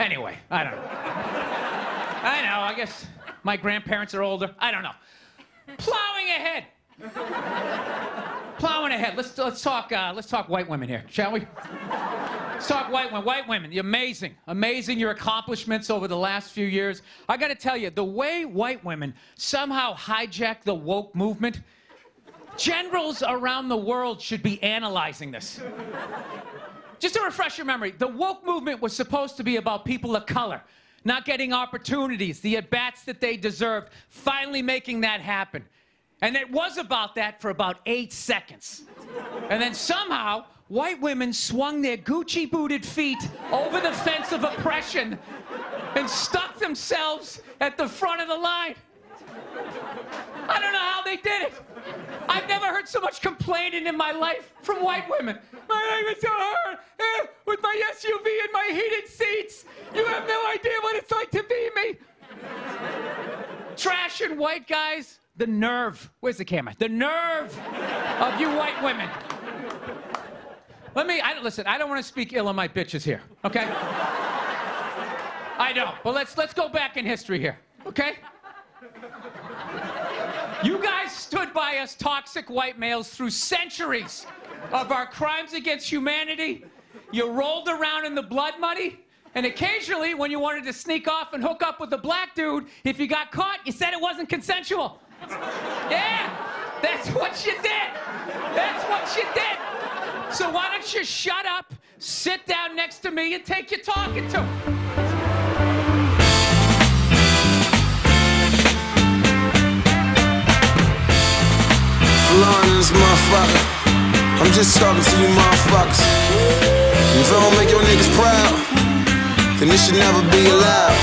Anyway, I don't know. I know. I guess my grandparents are older. I don't know. Plowing ahead. Plowing ahead. Let's let's talk uh, let's talk white women here, shall we? Let's talk white women. White women, you're amazing, amazing your accomplishments over the last few years. I got to tell you, the way white women somehow hijack the woke movement, generals around the world should be analyzing this. Just to refresh your memory, the woke movement was supposed to be about people of color not getting opportunities, the at bats that they deserved, finally making that happen. And it was about that for about eight seconds. And then somehow, white women swung their Gucci booted feet over the fence of oppression and stuck themselves at the front of the line. I don't know how they did it. I've never heard so much complaining in my life from white women. My life is so hard eh, with my SUV and my heated seats. You have no idea what it's like to be me. Trash and white guys, the nerve. Where's the camera? The nerve of you white women. Let me, I, listen, I don't want to speak ill of my bitches here, okay? I don't, but let's, let's go back in history here, okay? You guys stood by us toxic white males through centuries of our crimes against humanity. You rolled around in the blood money. And occasionally, when you wanted to sneak off and hook up with a black dude, if you got caught, you said it wasn't consensual. Yeah, that's what you did. That's what you did. So why don't you shut up, sit down next to me, and take your talking to? Lawrence, motherfucker. I'm just talking to you motherfuckers. If I don't make your niggas proud, then this should never be allowed.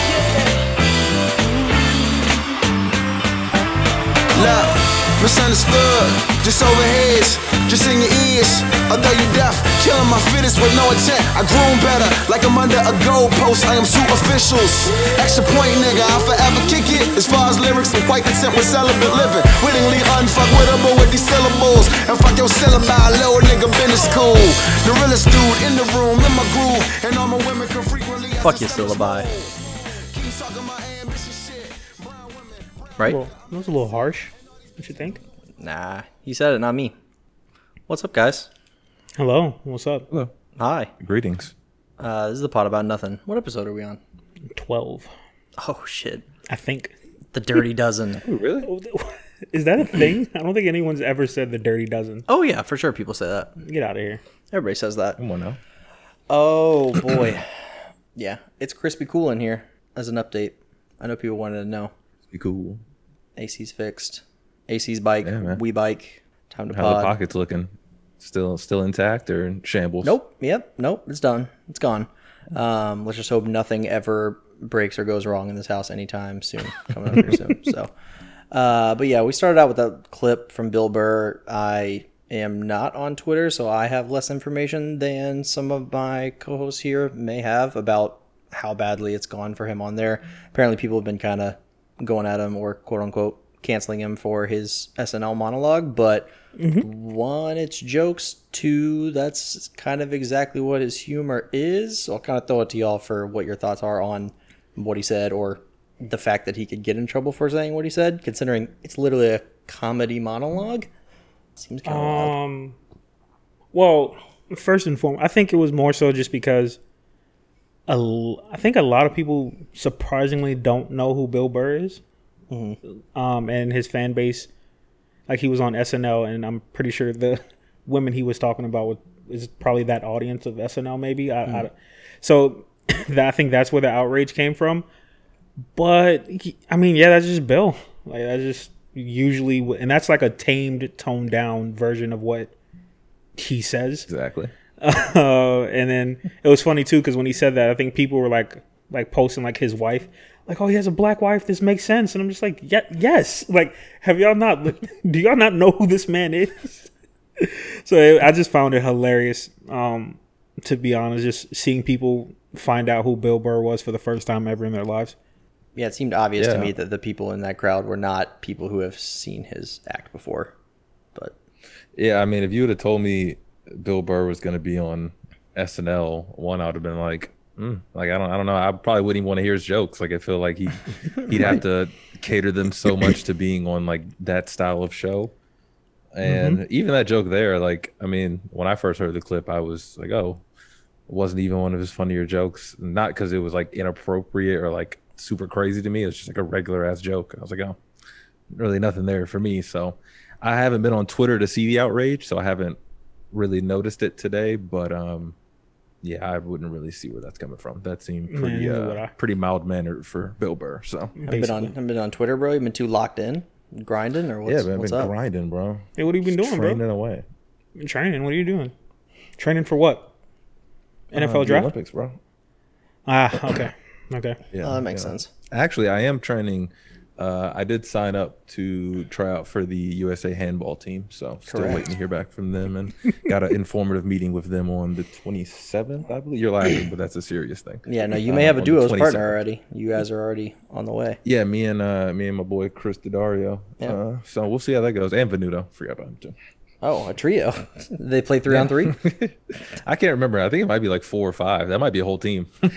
Love, misunderstood, just over my with no intent. I grown better, like I'm under a goalpost. I am two officials. Extra point, nigga, I'll forever kick it. As far as lyrics, I'm quite content with celibate living. Wittingly unfuckwittable with these syllables. And fuck your syllabi, little nigga, been to school. The realest dude in the room, in my groove. And all my women can frequently. Fuck your syllabi. Keep talking my ambition shit. Brown women, Right? Well, that was a little harsh. What you think? Nah, he said it, not me. What's up, guys? Hello, what's up? Hello. Hi. Greetings. Uh, this is the pot about nothing. What episode are we on? 12. Oh, shit, I think. the Dirty Dozen. Ooh, really? Is that a thing? I don't think anyone's ever said the dirty dozen. Oh yeah, for sure. People say that. Get out of here. Everybody says that. Come on now. Oh boy. yeah, it's crispy cool in here. As an update, I know people wanted to know. Be cool. AC's fixed. AC's bike. Yeah, man. we bike. Time to How pod. the pockets looking? Still, still intact or in shambles? Nope. Yep. Nope. It's done. It's gone. Um, let's just hope nothing ever breaks or goes wrong in this house anytime soon. Coming up here soon. So, uh, but yeah, we started out with a clip from Bill Burr. I am not on Twitter, so I have less information than some of my co-hosts here may have about how badly it's gone for him on there. Apparently, people have been kind of going at him or quote unquote canceling him for his SNL monologue, but one, it's jokes. Two, that's kind of exactly what his humor is. So I'll kind of throw it to y'all for what your thoughts are on what he said or the fact that he could get in trouble for saying what he said, considering it's literally a comedy monologue. Seems kind of wild. Um, well, first and foremost, I think it was more so just because a I think a lot of people surprisingly don't know who Bill Burr is. Um, and his fan base, like he was on SNL, and I'm pretty sure the women he was talking about was, is probably that audience of SNL, maybe. I, I, so that, I think that's where the outrage came from. But I mean, yeah, that's just Bill. Like that's just usually, and that's like a tamed, toned down version of what he says. Exactly. Uh, and then it was funny too because when he said that, I think people were like, like posting like his wife, like, oh, he has a black wife. This makes sense. And I'm just like, yeah, yes. Like, have y'all not? Do y'all not know who this man is? so I just found it hilarious. Um, to be honest, just seeing people find out who Bill Burr was for the first time ever in their lives. Yeah, it seemed obvious to me that the people in that crowd were not people who have seen his act before. But Yeah, I mean, if you would have told me Bill Burr was going to be on SNL, one, I would have been like, mm, like I don't I don't know. I probably wouldn't even want to hear his jokes. Like I feel like he he'd have to cater them so much to being on like that style of show. And even that joke there, like I mean, when I first heard the clip, I was like, oh, it wasn't even one of his funnier jokes. Not because it was like inappropriate or like super crazy to me. It was just like a regular ass joke. I was like, oh, really nothing there for me. So I haven't been on Twitter to see the outrage, so I haven't really noticed it today. But um, yeah, I wouldn't really see where that's coming from. That seemed pretty neither uh, pretty mild mannered for Bill Burr. So I've been on. I've been on Twitter, bro. You've been too locked in, grinding, or what's, yeah, man, I've been up? grinding, bro. Hey, what have you been doing, bro? Training bro? away. Training. What are you doing? Training for what? Uh, NFL the draft. Olympics, bro. Ah, okay, okay. Yeah, Oh, that makes yeah. sense. Actually, I am training. Uh, I did sign up to try out for the USA handball team, so still waiting to hear back from them, and got an informative meeting with them on the 27th. I believe you're laughing, but that's a serious thing. Yeah, no, you Uh, may have a on the duos partner already. You guys are already on the way. Yeah, me and uh, me and my boy Chris Daddario. Yeah. Uh, so we'll see how that goes. And Venuto, forgot about him too. Oh, a trio. they play three on three. I can't remember. I think it might be like four or five. That might be a whole team.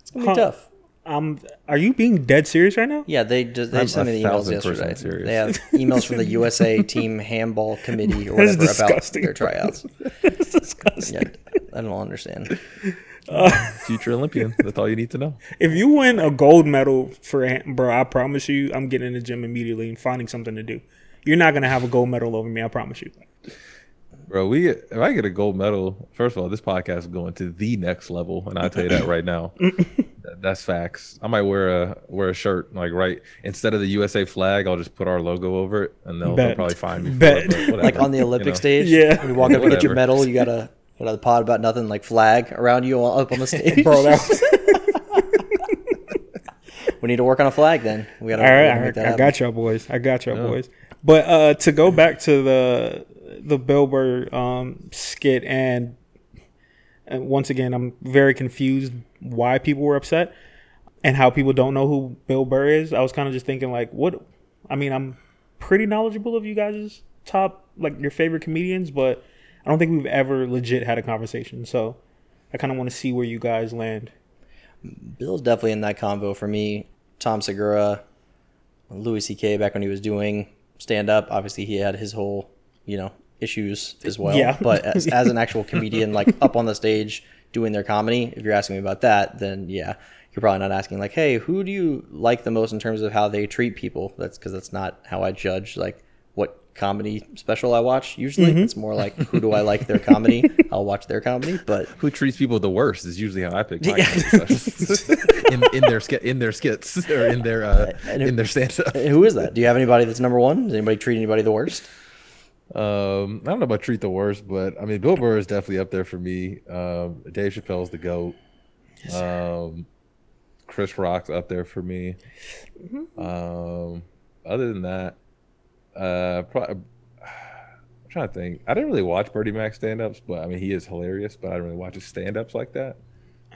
It's gonna be Huh. tough. Um, are you being dead serious right now? Yeah, they just they I'm sent me the emails yesterday. serious. They have emails from the USA Team Handball Committee or That's whatever about their tryouts. It's disgusting. Yeah, I don't understand. Future Olympian. That's all you need to know. If you win a gold medal for hand- bro, I promise you, I'm getting in the gym immediately and finding something to do. You're not gonna have a gold medal over me. I promise you. Bro, we if I get a gold medal, first of all, this podcast is going to the next level, and I tell you that right now. That- That's facts. I might wear a wear a shirt like right instead of the USA flag, I'll just put our logo over it, and they'll, they'll probably find me. Bet. it, Like on the you Olympic know. stage, Yeah. when you walk up to get your medal, you gotta got a pod about nothing, like flag around you all up on the stage. Bro, was, we need to work on a flag then. We gotta, all we right, gotta all make that I got y'all boys. I got y'all boys. But uh, to go back to the the Bill Burr um, skit, and, and once again, I'm very confused why people were upset and how people don't know who Bill Burr is. I was kind of just thinking like, what? I mean, I'm pretty knowledgeable of you guys' top like your favorite comedians, but I don't think we've ever legit had a conversation. So I kind of want to see where you guys land. Bill's definitely in that convo for me. Tom Segura, Louis C.K. back when he was doing stand up. Obviously, he had his whole, you know, issues as well. Yeah. But as, as an actual comedian, like up on the stage doing their comedy, if you're asking me about that, then yeah, you're probably not asking like, hey, who do you like the most in terms of how they treat people? That's because that's not how I judge like what comedy special I watch. Usually, Mm-hmm. it's more like who do I like their comedy? I'll watch their comedy, but Who treats people the worst is usually how I pick my specials. in, in their sk- in their skits or in their uh, And who- in their stand up. who is that? Do you have anybody that's number one? Does anybody treat anybody the worst? Um, I don't know about treat the worst, but I mean Bill Burr is definitely up there for me. Um, Dave Chappelle's the goat. um, Chris Rock's up there for me. Um, other than that, uh, I'm trying to think. I didn't really watch Bernie Mac stand ups, but I mean he is hilarious. But I didn't really watch his stand ups like that.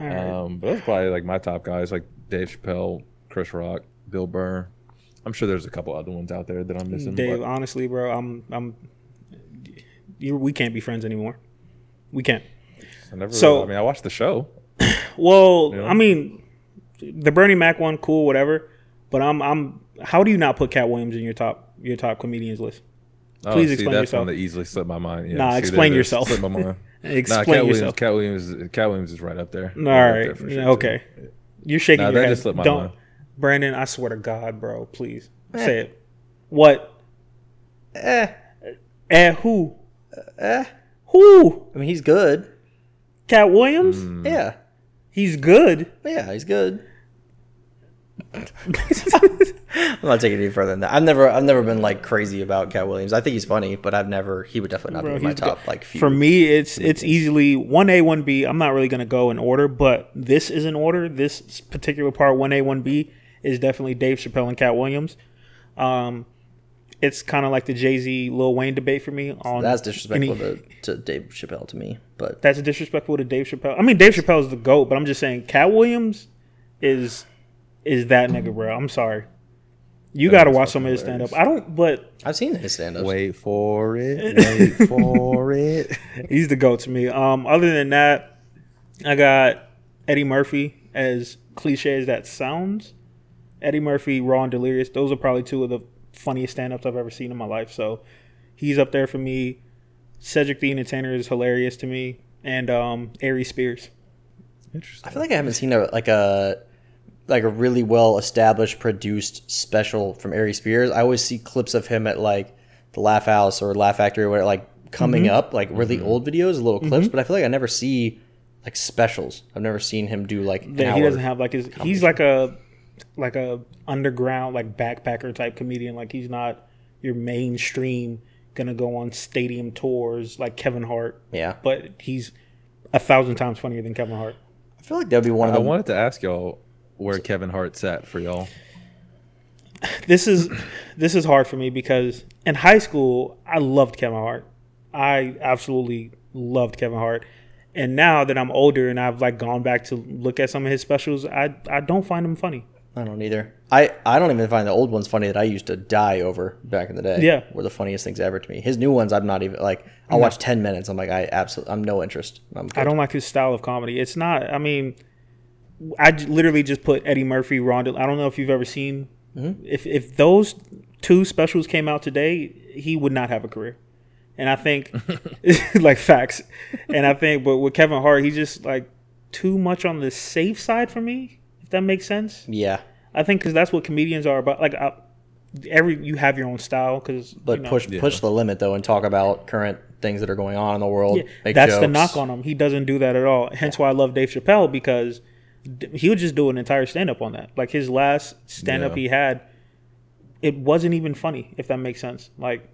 Right. Um, but those are probably like my top guys, like Dave Chappelle, Chris Rock, Bill Burr. I'm sure there's a couple other ones out there that I'm missing. Dave, but honestly, bro, I'm I'm you we can't be friends anymore. We can't. I never. so- I mean, I watched the show. Well, Yeah. I mean, the Bernie Mac one, cool, whatever. But I'm I'm. How do you not put Katt Williams in your top your top comedians list? Oh, Please see, explain that's yourself. one that easily slipped my mind. Yeah, Nah, see, explain there it is. yourself. Slipped my mind. Explain nah, Cat yourself. Williams, Katt Williams, Katt Williams is right up there. All Right up right, there sure, okay. too. You're shaking Nah, your that head. just slipped my Don't, mind. Brandon. I swear to God, bro. Please say it. What? Eh, Eh? Who? Eh. Who? I mean, he's good. Katt Williams? Mm. Yeah, He's good. yeah, he's good. I'm not taking it any further than that. I've never, I've never been like crazy about Katt Williams. I think he's funny, but I've never. He would definitely not Bro, be in my he's top good. like few. For me, it's it's easily one A, one B. I'm not really gonna go in order, but this is in order. This particular part, one A, one B, is definitely Dave Chappelle and Katt Williams. Um, it's kind of like the Jay Z Lil Wayne debate for me. On that's disrespectful any- to, to Dave Chappelle to me. But that's disrespectful to Dave Chappelle. I mean, Dave Chappelle is the goat, but I'm just saying, Katt Williams is is that nigga, bro. I'm sorry. You got to watch some of his stand up. I don't, but I've seen his stand up. Wait for it. Wait for it. he's the goat to me. Um, other than that, I got Eddie Murphy, as cliche as that sounds, Eddie Murphy, Raw and Delirious, those are probably two of the funniest stand ups I've ever seen in my life. So he's up there for me. Cedric the Entertainer is hilarious to me. And um, Ari Spears. Interesting. I feel like I haven't seen a like a like a really well established produced special from Ari Spears. I always see clips of him at like the Laugh House or Laugh Factory where like coming mm-hmm. up like really mm-hmm. old videos, little clips, mm-hmm. but I feel like I never see like specials. I've never seen him do like an that he hour. doesn't have like his he's like a like a underground like backpacker type comedian. Like he's not your mainstream gonna go on stadium tours like kevin hart. Yeah. but he's a thousand times funnier than kevin hart. I feel like that'd be one of I the wanted to ask y'all where Kevin Hart sat for y'all. this is this is hard for me because in high school i loved kevin hart. I absolutely loved kevin hart. And now that i'm older and i've like gone back to look at some of his specials i i don't find him funny I don't either. I, I don't even find the old ones funny that I used to die over back in the day. Yeah. Were the funniest things ever to me. His new ones I'm not even like I'll watch ten minutes. I'm like I absolutely I'm no interest. I'm I don't like his style of comedy. It's not. I mean, I literally just put Eddie Murphy, Ronda. I don't know if you've ever seen. Mm-hmm. If if those two specials came out today, he would not have a career. And I think, like facts. And I think, but with Kevin Hart, he's just like too much on the safe side for me. If that makes sense. Yeah. I think because that's what comedians are about. Like I, every you have your own style. Because But push push the limit though and talk about current things that are going on in the world. Yeah, make that's the knock on him. He doesn't do that at all. Hence why I love Dave Chappelle because he would just do an entire stand up on that. Like his last stand up Yeah. he had, it wasn't even funny, if that makes sense. Like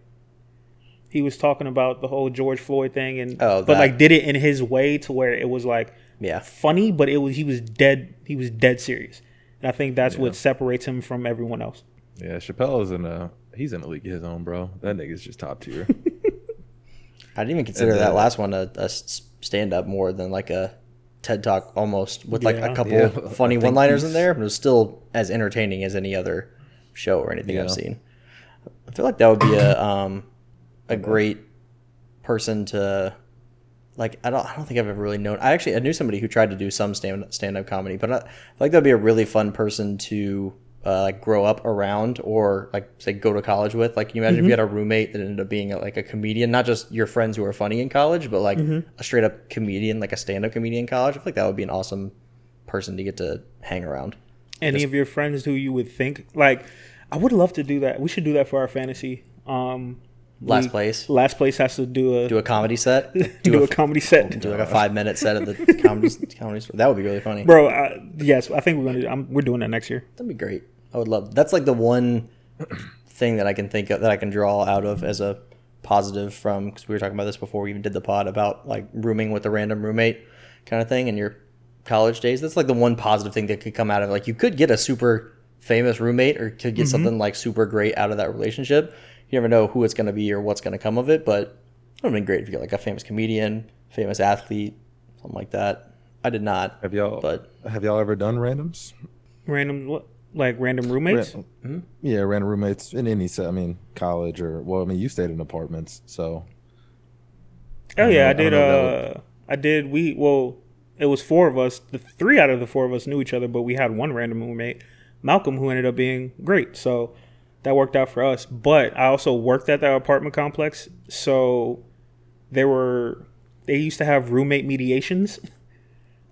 he was talking about the whole George Floyd thing and Oh, but like did it in his way to where it was like Yeah. funny, but it was he was dead he was dead serious. And I think that's what separates him from everyone else. Yeah, Chappelle is in a he's in a league of his own, bro. That nigga's just top tier. I didn't even consider And, that uh, last one a, a stand up more than like a TED talk almost with like a couple Yeah, funny one liners in there, but it was still as entertaining as any other show or anything I've seen. I feel like that would be a um a great person to like I don't I don't think I've ever really known I actually I knew somebody who tried to do some stand stand up comedy, but I, I feel like that'd be a really fun person to uh, like grow up around or like say go to college with. Like, can you imagine if you had a roommate that ended up being a, like a comedian, not just your friends who are funny in college, but like a straight up comedian, like a stand up comedian in college? I feel like that would be an awesome person to get to hang around. any of your friends who you would think like I would love to do that. We should do that for our fantasy. Um Last place, Last place has to do a do a comedy set, do, a, a, comedy set. do like a five minute set of the comedy comedy. That would be really funny. Bro, uh, yes, I think we're gonna. I'm, we're doing that next year. That'd be great. I would love. That's like the one thing that I can think of that I can draw out of as a positive from because we were talking about this before we even did the pod about like rooming with a random roommate kind of thing in your college days. That's like the one positive thing that could come out of like you could get a super famous roommate or could get something like super great out of that relationship. You never know who it's going to be or what's going to come of it, but it would have been great if you get like a famous comedian, famous athlete, something like that. I did not. Have y'all But- have y'all ever done randoms? Random, like random roommates. Ran- Yeah, random roommates in any set. I mean, college or well, I mean, you stayed in apartments, so oh yeah, I, I did. know if that Uh, I did. We well, it was four of us. The three out of the four of us knew each other, but we had one random roommate, Malcolm, who ended up being great. So that worked out for us. But I also worked at that apartment complex, so there were they used to have roommate mediations.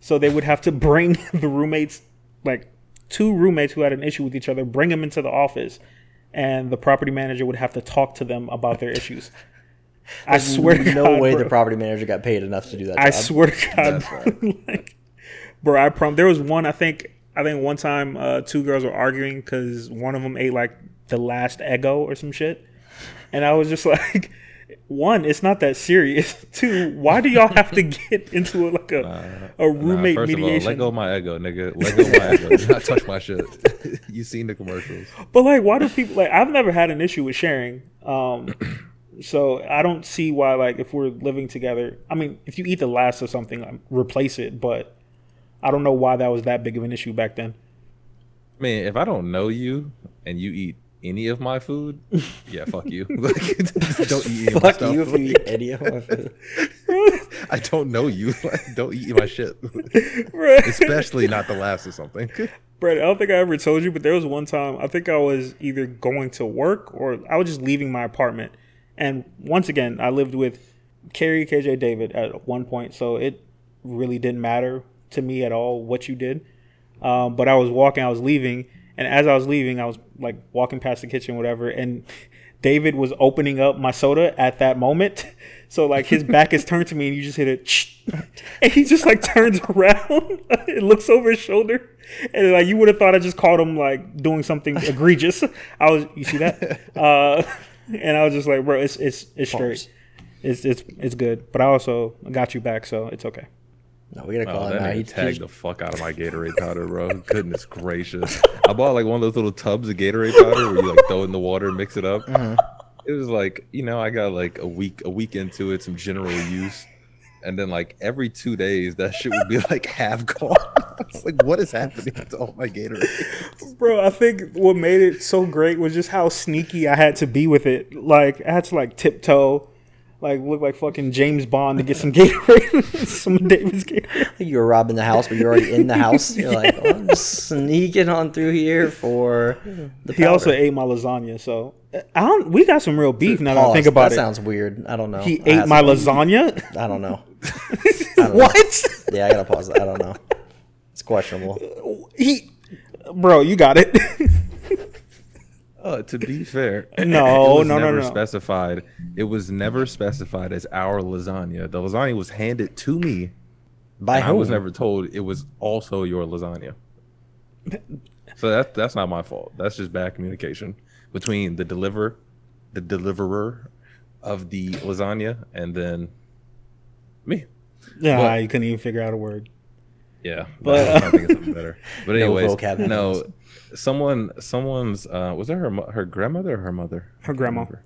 So they would have to bring the roommates, like two roommates who had an issue with each other, bring them into the office, and the property manager would have to talk to them about their issues. I swear to no God, way bro. the property manager got paid enough to do that. I job. swear to God, bro. like, bro, I prom. There was one. I think. I think one time, uh, two girls were arguing because one of them ate like the last Eggo or some shit, and I was just like, one, it's not that serious. Two, why do y'all have to get into a, like a a Nah, roommate first mediation? of all, let go of my Eggo, nigga. Let go of my Eggo. Do not touch my shit. you seen the commercials? But like, why do people like? I've never had an issue with sharing. Um, so I don't see why like if we're living together. I mean, if you eat the last of something, like, replace it. But I don't know why that was that big of an issue back then. I mean, if I don't know you and you eat any of my food, yeah, fuck you. Like, don't eat any of my Fuck stuff. you if you eat any of my food. I don't know you. Like, don't eat my shit, Right. especially not the last or something. Brett, I don't think I ever told you, but there was one time I think I was either going to work or I was just leaving my apartment. And once again, I lived with Carrie, KJ, David at one point, so it really didn't matter to me at all what you did. Um, but I was walking, I was leaving, and as I was leaving, I was like walking past the kitchen, whatever, and David was opening up my soda at that moment. So like his back is turned to me, and you just hit it, and he just like turns around, and looks over his shoulder, and like you would have thought I just caught him like doing something egregious. I was, you see that? Uh, and I was just like, bro, it's it's it's straight, it's it's it's good. But I also got you back, so it's okay. No, we gotta call Oh, him that out. He, nigga tagged the fuck out of my Gatorade powder, bro. Goodness gracious. I bought like one of those little tubs of Gatorade powder where you like throw it in the water and mix it up. Mm-hmm. It was like, you know, I got like a week a week into it, some general use. And then like every two days that shit would be like half gone. It's like, what is happening to all my Gatorade? Bro, I think what made it so great was just how sneaky I had to be with it. Like I had to like tiptoe, like look like fucking James Bond to get some Gatorade, some David's Gatorade. you were robbing the house, but you're already in the house. You're like, oh, I'm sneaking on through here for the. He also ate my lasagna, so I don't. We got some real beef now that I Pause. think about that it. sounds weird. I don't know. he I ate my lasagna. I don't know. I don't know. what? Yeah, I gotta pause. That. I don't know. It's questionable. He, bro, you got it. Uh, to be fair, No, it was no, no, never no. specified. It was never specified as our lasagna. The lasagna was handed to me. By and I was never told it was also your lasagna. So that's that's not my fault. That's just bad communication between the deliver, the deliverer of the lasagna, and then me. Nah, But- you couldn't even figure out a word. Yeah, But- but I think it's better. But No anyways, no, someone, someone's uh, was it her her grandmother or her mother? Her grandma. Remember.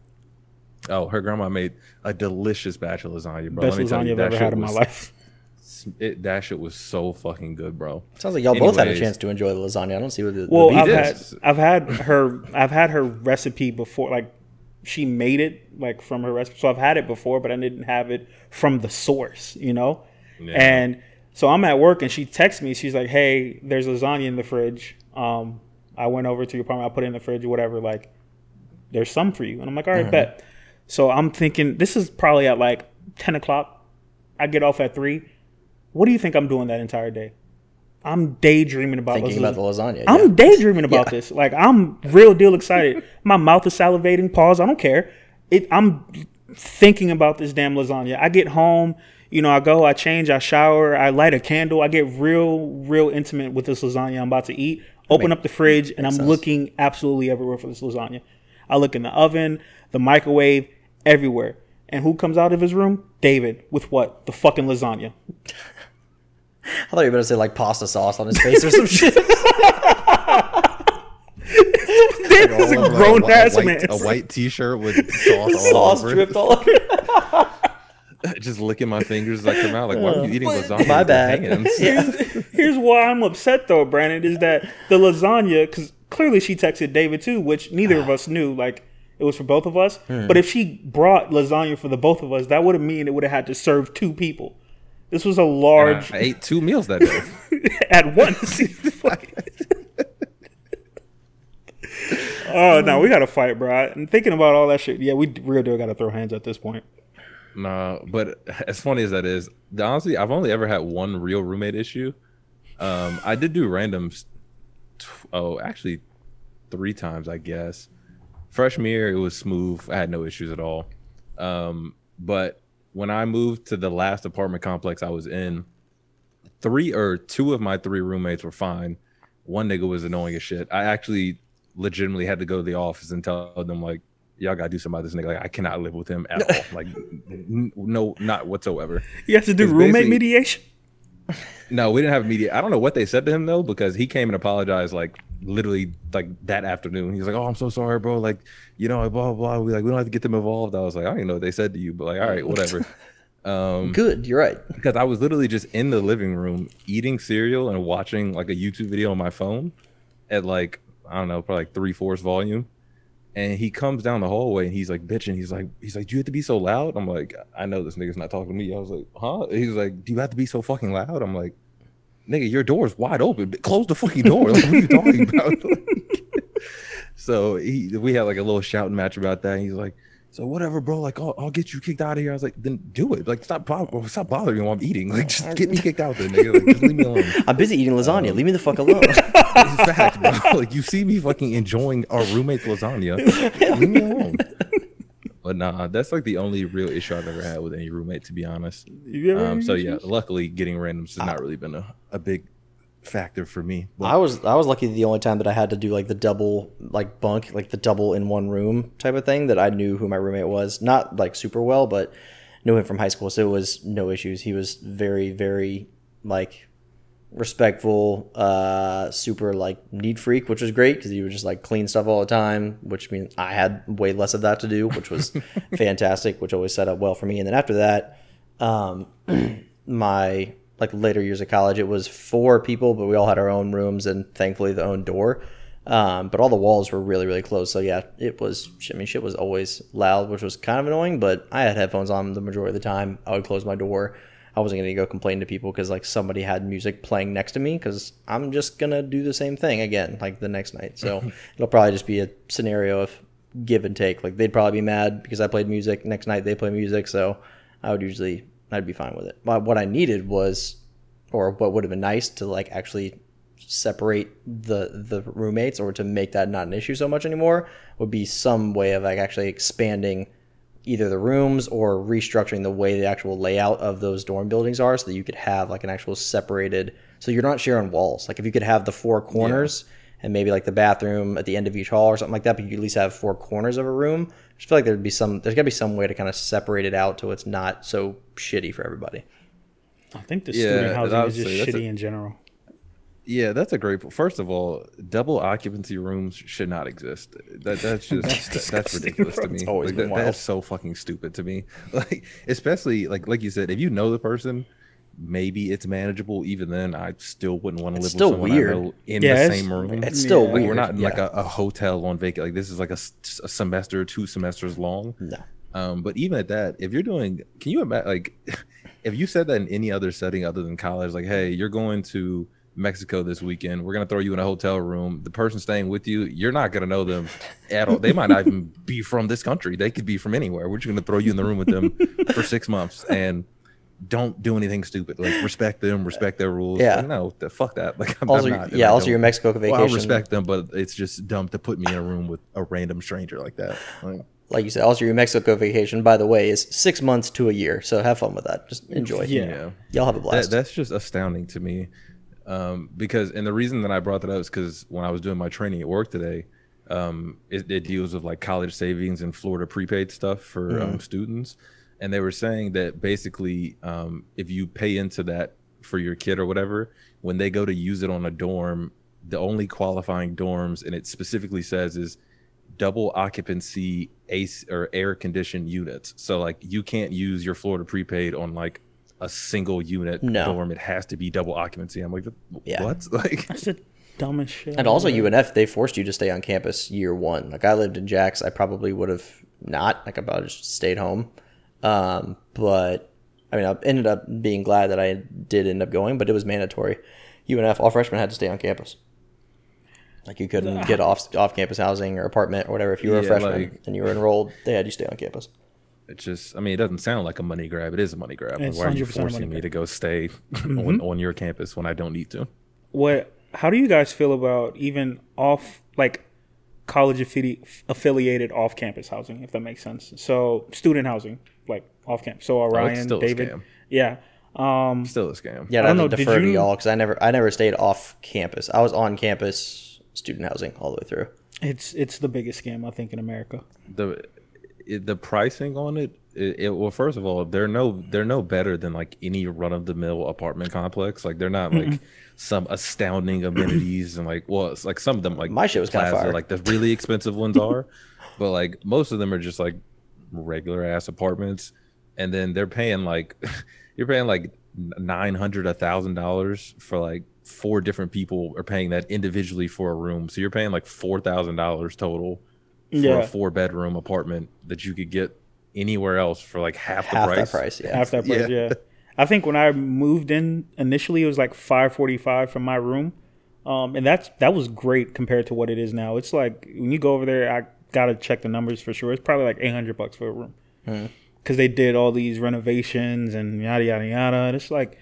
Oh, her grandma made a delicious batch of lasagna, bro. Best Let me tell lasagna you, I've that ever shit had in my was- life. It, that shit was so fucking good, bro. Sounds like y'all both had a chance to enjoy the lasagna. I don't see what the, the Well, beef I've is. had I've had her I've had her recipe before. Like she made it like from her recipe, so I've had it before, but I didn't have it from the source, you know. Yeah. And so I'm at work, and she texts me. She's like, "Hey, there's lasagna in the fridge. Um, I went over to your apartment. I put it in the fridge, or whatever. Like, there's some for you." And I'm like, "All right, mm-hmm. bet." So I'm thinking this is probably at like 10 o'clock. I get off at three. What do you think I'm doing that entire day? I'm daydreaming about thinking lasagna. about the lasagna. I'm yeah. daydreaming about Yeah. this. Like I'm real deal excited. My mouth is salivating. Pause. I don't care. It, I'm thinking about this damn lasagna. I get home. You know, I go, I change, I shower, I light a candle. I get real, real intimate with this lasagna I'm about to eat. Open up the fridge, and I'm sense. looking absolutely everywhere for this lasagna. I look in the oven, the microwave, everywhere. And who comes out of his room? David with what? The fucking lasagna. I thought you were going to say like pasta sauce on his face or some shit. David's a grown ass man. a white T-shirt with sauce all sauce over dripped all over. It. it. Just licking my fingers as I come out. Like, why are you eating lasagna? My with your bad. hands? Yeah. Here's why I'm upset though, Brandon, is that the lasagna, because clearly she texted David too, which neither of us knew. Like it was for both of us. Hmm. But if she brought lasagna for the both of us, that would have mean it would have had to serve two people. This was a large I, I ate two meals that day. at once. oh no, we gotta fight, bro. And thinking about all that shit, yeah, we real deal gotta throw hands at this point. Nah, but as funny as that is, honestly, I've only ever had one real roommate issue. Um, I did do randoms. t- Oh, actually, three times, I guess. Freshman year, it was smooth. I had no issues at all. Um, but when I moved to the last apartment complex I was in, three or two of my three roommates were fine. One nigga was annoying as shit. I actually legitimately had to go to the office and tell them like, y'all gotta do something about this nigga. Like, I cannot live with him at all. Like, n- no, not whatsoever. You have to do roommate mediation. No, we didn't have media. I don't know what they said to him though, because he came and apologized like literally like that afternoon. He's like, "Oh, I'm so sorry, bro. Like, you know, blah blah. blah. We like we don't have to get them involved." I was like, "I don't even know what they said to you, but like, all right, whatever." Um, Good, you're right. because I was literally just in the living room eating cereal and watching like a YouTube video on my phone at like I don't know, probably like three fourths volume, And he comes down the hallway and he's like bitching. He's like, he's like, do you have to be so loud? I'm like, I know this nigga's not talking to me. I was like, huh? He's like, do you have to be so fucking loud? I'm like, nigga, your door's wide open. Close the fucking door. Like, what are you talking about? so he, we had like a little shouting match about that. He's like, so whatever, bro. Like, I'll, I'll get you kicked out of here. I was like, then do it. Like, stop, stop bothering me while I'm eating. Like, just get me kicked out there, nigga. Like, just leave me alone. I'm busy eating lasagna. Leave me the fuck alone. Fact, bro, like you see me fucking enjoying our roommate's lasagna. Leave me alone. But nah, that's like the only real issue I've ever had with any roommate, to be honest. Um, so yeah, luckily getting randoms has not really been a, a big factor for me. But I was I was lucky the only time that I had to do like the double like bunk like the double in one room type of thing that I knew who my roommate was not like super well but knew him from high school so it was no issues he was very very like respectful uh super like neat freak which was great because he would just like clean stuff all the time which means I had way less of that to do which was fantastic which always set up well for me and then after that um my like later years of college, it was four people, but we all had our own rooms and thankfully the own door. Um, but all the walls were really, really close. So yeah, it was. I mean, shit was always loud, which was kind of annoying. But I had headphones on the majority of the time. I would close my door. I wasn't gonna go complain to people because like somebody had music playing next to me because I'm just gonna do the same thing again like the next night. So it'll probably just be a scenario of give and take. Like they'd probably be mad because I played music. Next night they play music, so I would usually I'd be fine with it. But what I needed was, or what would have been nice to like actually separate the the roommates or to make that not an issue so much anymore would be some way of like actually expanding either the rooms or restructuring the way the actual layout of those dorm buildings are so that you could have like an actual separated so you're not sharing walls like if you could have the four corners and maybe like the bathroom at the end of each hall or something like that but you at least have four corners of a room I just feel like there'd be some there's got to be some way to kind of separate it out so it's not so shitty for everybody I think the Yeah, student housing is just shitty a- in general. yeah, that's a great. First of all, double occupancy rooms should not exist. That that's just that's, disgusting, ridiculous to me. It's always Like, been that, that's so fucking stupid to me. Like especially like like you said, if you know the person. Maybe it's manageable. Even then, I still wouldn't want to live still with someone weird. In Yeah, the same room. it's still Yeah. Weird we're not in like a, a hotel on vacation. Like this is like a semester, two semesters long. no Um, but even at that, if you're doing, can you imagine like if you said that in any other setting other than college, like, hey, you're going to Mexico this weekend, we're gonna throw you in a hotel room. The person staying with you, you're not gonna know them at all. They might not even be from this country. They could be from anywhere. We're just gonna throw you in the room with them for six months and don't do anything stupid. Like respect them, respect their rules. Yeah. Like, no, the, fuck that. Like I'm, also I'm not, yeah I also your mexico vacation Well, I respect them, but it's just dumb to put me in a room with a random stranger like that. Like, like you said, also your Mexico vacation, by the way, is six months to a year. So have fun with that. Just enjoy. Yeah. yeah. Y'all have a that, blast. that's just astounding to me um, because and the reason that i brought that up is because when i was doing my training at work today um, it, it deals with like college savings and florida prepaid stuff for um, students and they were saying that basically um, if you pay into that for your kid or whatever when they go to use it on a dorm the only qualifying dorms and it specifically says is double occupancy ace or air conditioned units so like you can't use your florida prepaid on like a single unit No. dorm it has to be double occupancy i'm like Yeah. what like That's the dumbest shit. and also ever- UNF, they forced you to stay on campus year one. Like I lived in Jax, I probably would have not. Like I probably just stayed home. Um, but I mean, I ended up being glad that I did end up going, but it was mandatory. UNF, all freshmen had to stay on campus. Like you couldn't get off off campus housing or apartment or whatever. If you were a freshman like- and you were enrolled, they had you stay on campus. it's just i mean it doesn't sound like a money grab it is a money grab like, It's why are you 100% a money forcing me grab. to go stay on, on your campus when i don't need to what how do you guys feel about even off like college affili- affiliated off campus housing if that makes sense so student housing like off campus so orion Oh, still a david. scam. yeah um still a scam. Yeah, I I don't know, to did defer to you- y'all because I never I never stayed off campus. I was on campus student housing all the way through. it's it's the biggest scam i think in america. The the pricing on it, it, it well first of all they're no they're no better than like any run of the mill apartment complex. Like they're not like some astounding amenities and like well it's like some of them like My shit was kinda like the really expensive ones are but like most of them are just like regular ass apartments and then they're paying like you're paying like nine hundred a thousand dollars for like four different people are paying that individually for a room so you're paying like four thousand dollars total for Yeah. a four bedroom apartment that you could get anywhere else for like half the Half price. that price, yeah. half that price. Yeah. Yeah. I think when I moved in initially, it was like five forty five from my room, um, and that's that was great compared to what it is now. It's like when you go over there, I gotta check the numbers for sure. It's probably like eight hundred bucks for a room hmm. because they did all these renovations and yada yada yada. And it's like,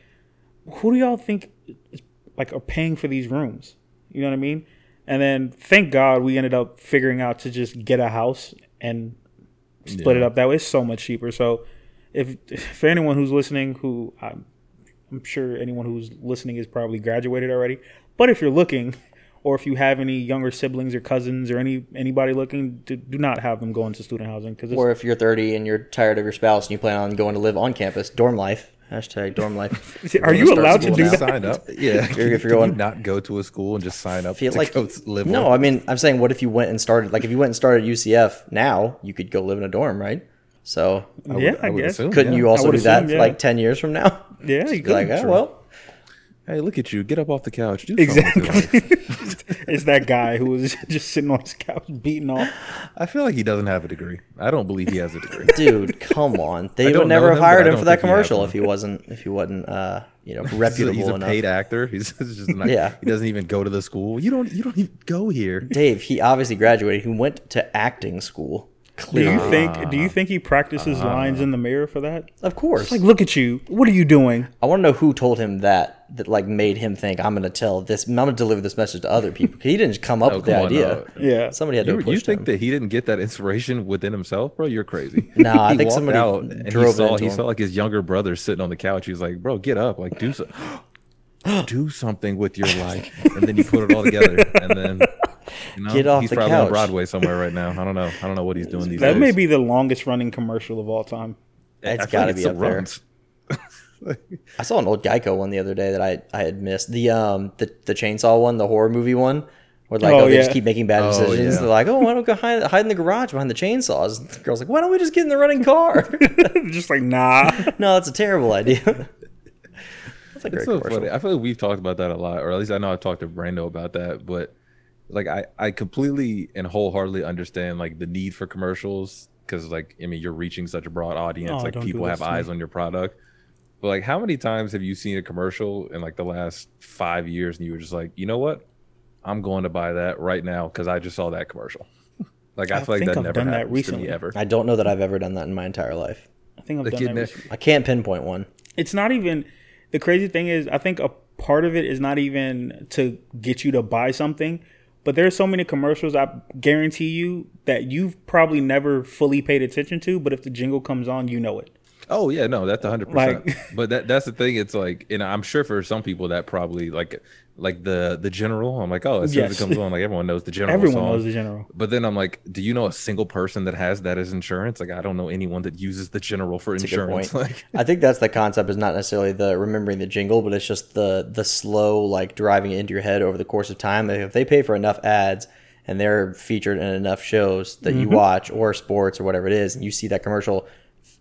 who do y'all think is like are paying for these rooms? You know what I mean? And then thank God we ended up figuring out to just get a house and split it up that way. It's so much cheaper. So if for anyone who's listening, who I'm, I'm sure anyone who's listening is probably graduated already, but if you're looking, or if you have any younger siblings or cousins or any anybody looking, do, do not have them go into student housing because Or if you're 30 and you're tired of your spouse and you plan on going to live on campus, dorm life. Hashtag dorm life. are you allowed to do now. that? Sign up. Yeah. If you're Can going- you not go to a school and just sign up feel to like go live no one? i mean i'm saying what if you went and started like if you went and started ucf now you could go live in a dorm right so would- yeah, I, I would guess. assume. couldn't Yeah. you also would do that assume, yeah. like 10 years from now Yeah, you Be like could. oh, well Hey, look at you. Get up off the couch. Do something with your Exactly. it's that guy who was just sitting on his couch beating off. I feel like he doesn't have a degree. I don't believe he has a degree. dude come on they would never have him, hired I him for that think he commercial if he wasn't if he wasn't uh you know He's a, reputable he's a enough paid actor. He's just not, Yeah. He doesn't even go to the school. You don't. You don't even go here. dave he obviously graduated he went to acting school Do you think? Do you uh, think he practices uh, lines in the mirror for that? of course It's like, look at you. What are you doing? I want to know who told him that that like made him think I'm going to tell this I'm going to deliver this message to other people. He didn't come up Oh, with the come on, idea. no. Yeah. Somebody had to You, have you pushed think him. that he didn't get that inspiration within himself, bro? You're crazy. No, I He think walked somebody out and he drove it saw into he him. saw like his younger brother sitting on the couch. He's like, "Bro, get up! Like do so, do something with your life." And then you put it all together, and then you know, Get off he's the probably on. Broadway somewhere right now. I don't know. I don't know what he's doing these That days. That may be the longest running commercial of all time. It's I feel gotta like it be still up there. I saw an old Geico one the other day that I, I had missed. The um the, the chainsaw one, the horror movie one, where like Oh, oh, they just yeah. keep making bad Oh, decisions. yeah. They're like, oh, why don't we go hide, hide in the garage behind the chainsaws? And the girl's like, why don't we just get in the running car? just like, nah. no, that's a terrible idea. that's a great It's so commercial. funny. I feel like we've talked about that a lot, or at least I know I've talked to Brando about that. But like, I I completely and wholeheartedly understand like the need for commercials because like I mean you're reaching such a broad audience. Oh, like people have to me. eyes on your product. But like, how many times have you seen a commercial in like the last five years, and you were just like, you know what, I'm going to buy that right now because I just saw that commercial. like I, I feel like think that I've never done that recently. to me ever. I don't know that I've ever done that in my entire life. I think I've The done kid that. recently. I can't pinpoint one. It's not even. The crazy thing is, I think a part of it is not even to get you to buy something, but there's so many commercials. I guarantee you that you've probably never fully paid attention to, but if the jingle comes on, you know it. Oh yeah, no, that's hundred percent. Like- But that that's the thing. It's like, and I'm sure for some people that probably like like the the general. I'm like, oh, as soon as it comes on, like everyone knows the general. Everyone song. knows the general. But then I'm like, do you know a single person that has that as insurance? Like, I don't know anyone that uses the general for a good insurance. point. Like, I think that's the concept is not necessarily the remembering the jingle, but it's just the the slow like driving it into your head over the course of time. If they pay for enough ads and they're featured in enough shows that you mm-hmm. watch or sports or whatever it is, and you see that commercial